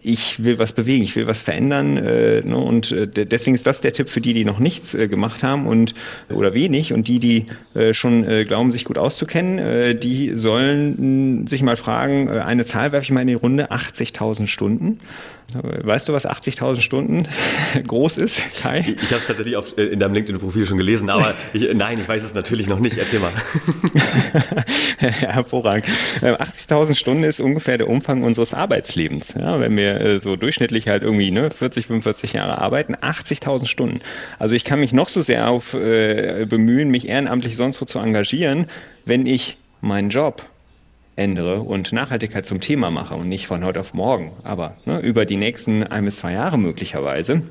ich will was bewegen, ich will was verändern. Äh, ne, und äh, deswegen ist das der Tipp für die, die noch nichts äh, gemacht haben und oder wenig und die, die äh, schon äh, glauben, sich gut auszukennen, äh, die sollen sich mal fragen, äh, eine Zahl werfe ich mal in die Runde, 80.000 Stunden. Weißt du, was 80.000 Stunden groß ist,
Kai? Ich, ich habe es tatsächlich auf, äh, in deinem LinkedIn-Profil schon gelesen, aber ich, nein, ich weiß es natürlich noch nicht. Erzähl mal.
Hervorragend. 80.000 ähm, Stunden ist ungefähr der Umfang unseres Arbeitslebens. Ja, wenn wir äh, so durchschnittlich halt irgendwie ne, 40, 45 Jahre arbeiten, 80.000 Stunden. Also ich kann mich noch so sehr auf äh, bemühen, mich ehrenamtlich sonst wo zu engagieren, wenn ich meinen Job ändere und Nachhaltigkeit zum Thema mache und nicht von heute auf morgen, aber ne, über die nächsten ein bis zwei Jahre möglicherweise,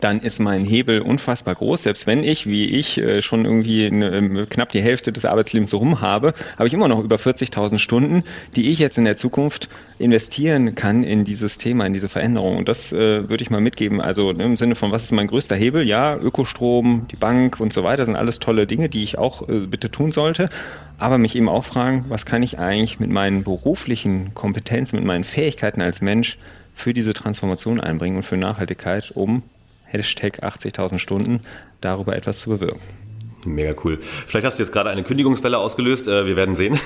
dann ist mein Hebel unfassbar groß. Selbst wenn ich, wie ich, äh, schon irgendwie ähm, knapp die Hälfte des Arbeitslebens rum habe, habe ich immer noch über 40.000 Stunden, die ich jetzt in der Zukunft investieren kann in dieses Thema, in diese Veränderung. Und das äh, würde ich mal mitgeben. Also ne, im Sinne von, was ist mein größter Hebel? Ja, Ökostrom, die Bank und so weiter sind alles tolle Dinge, die ich auch äh, bitte tun sollte. Aber mich eben auch fragen, was kann ich eigentlich mit meinen beruflichen Kompetenzen, mit meinen Fähigkeiten als Mensch für diese Transformation einbringen und für Nachhaltigkeit, um Hashtag 80.000 Stunden darüber etwas zu bewirken.
Mega cool. Vielleicht hast du jetzt gerade eine Kündigungswelle ausgelöst. Äh, wir werden sehen.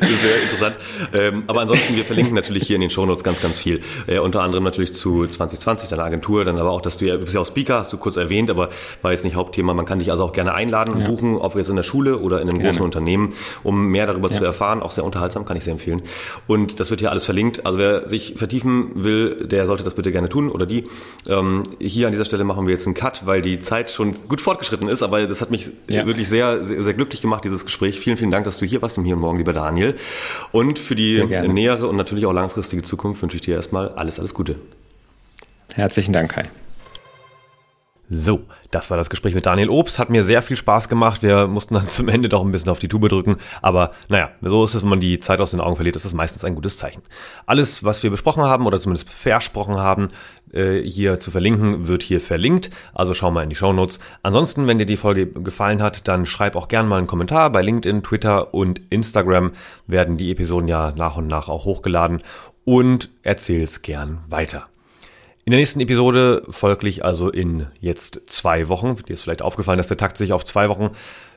das ist sehr interessant. Ähm, aber ansonsten, wir verlinken natürlich hier in den Shownotes ganz, ganz viel. Äh, unter anderem natürlich zu 2020, deiner Agentur, dann aber auch, dass du ja, du bist ja auch Speaker, hast du kurz erwähnt, aber war jetzt nicht Hauptthema. Man kann dich also auch gerne einladen und ja. buchen, ob jetzt in der Schule oder in einem gerne. großen Unternehmen, um mehr darüber ja. zu erfahren. Auch sehr unterhaltsam, kann ich sehr empfehlen. Und das wird hier alles verlinkt. Also wer sich vertiefen will, der sollte das bitte gerne tun oder die. Ähm, hier an dieser Stelle machen wir jetzt einen Cut, weil die Zeit schon gut fortgeschritten ist, aber das hat mich ja. wirklich sehr, sehr, sehr, glücklich gemacht, dieses Gespräch. Vielen, vielen Dank, dass du hier warst im Hier und Morgen, lieber Daniel. Und für die nähere und natürlich auch langfristige Zukunft wünsche ich dir erstmal alles, alles Gute.
Herzlichen Dank, Kai.
So, das war das Gespräch mit Daniel Obst. Hat mir sehr viel Spaß gemacht. Wir mussten dann zum Ende doch ein bisschen auf die Tube drücken. Aber naja, so ist es, wenn man die Zeit aus den Augen verliert, ist das meistens ein gutes Zeichen. Alles, was wir besprochen haben oder zumindest versprochen haben, äh, hier zu verlinken, wird hier verlinkt. Also schau mal in die Show Notes. Ansonsten, wenn dir die Folge gefallen hat, dann schreib auch gern mal einen Kommentar. Bei LinkedIn, Twitter und Instagram werden die Episoden ja nach und nach auch hochgeladen und erzähl's gern weiter. In der nächsten Episode, folglich also in jetzt zwei Wochen, dir ist vielleicht aufgefallen, dass der Takt sich auf zwei Wochen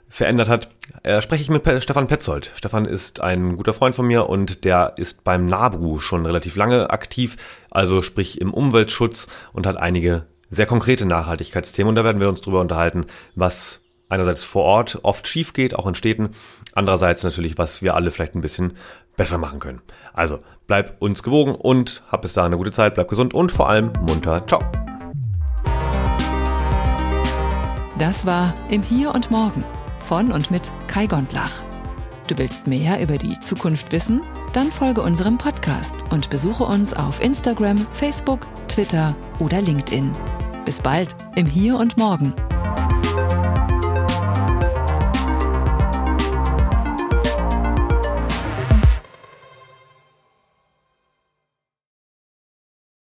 verändert hat, äh, spreche ich mit Stefan Petzold. Stefan ist ein guter Freund von mir und der ist beim NABRU schon relativ lange aktiv, also sprich im Umweltschutz und hat einige sehr konkrete Nachhaltigkeitsthemen. Und da werden wir uns drüber unterhalten, was einerseits vor Ort oft schief geht, auch in Städten, andererseits natürlich, was wir alle vielleicht ein bisschen besser machen können. Also bleib uns gewogen und hab bis dahin eine gute Zeit, bleib gesund und vor allem munter. Ciao.
Das war Im Hier und Morgen von und mit Kai Gondlach. Du willst mehr über die Zukunft wissen? Dann folge unserem Podcast und besuche uns auf Instagram, Facebook, Twitter oder LinkedIn. Bis bald im Hier und Morgen.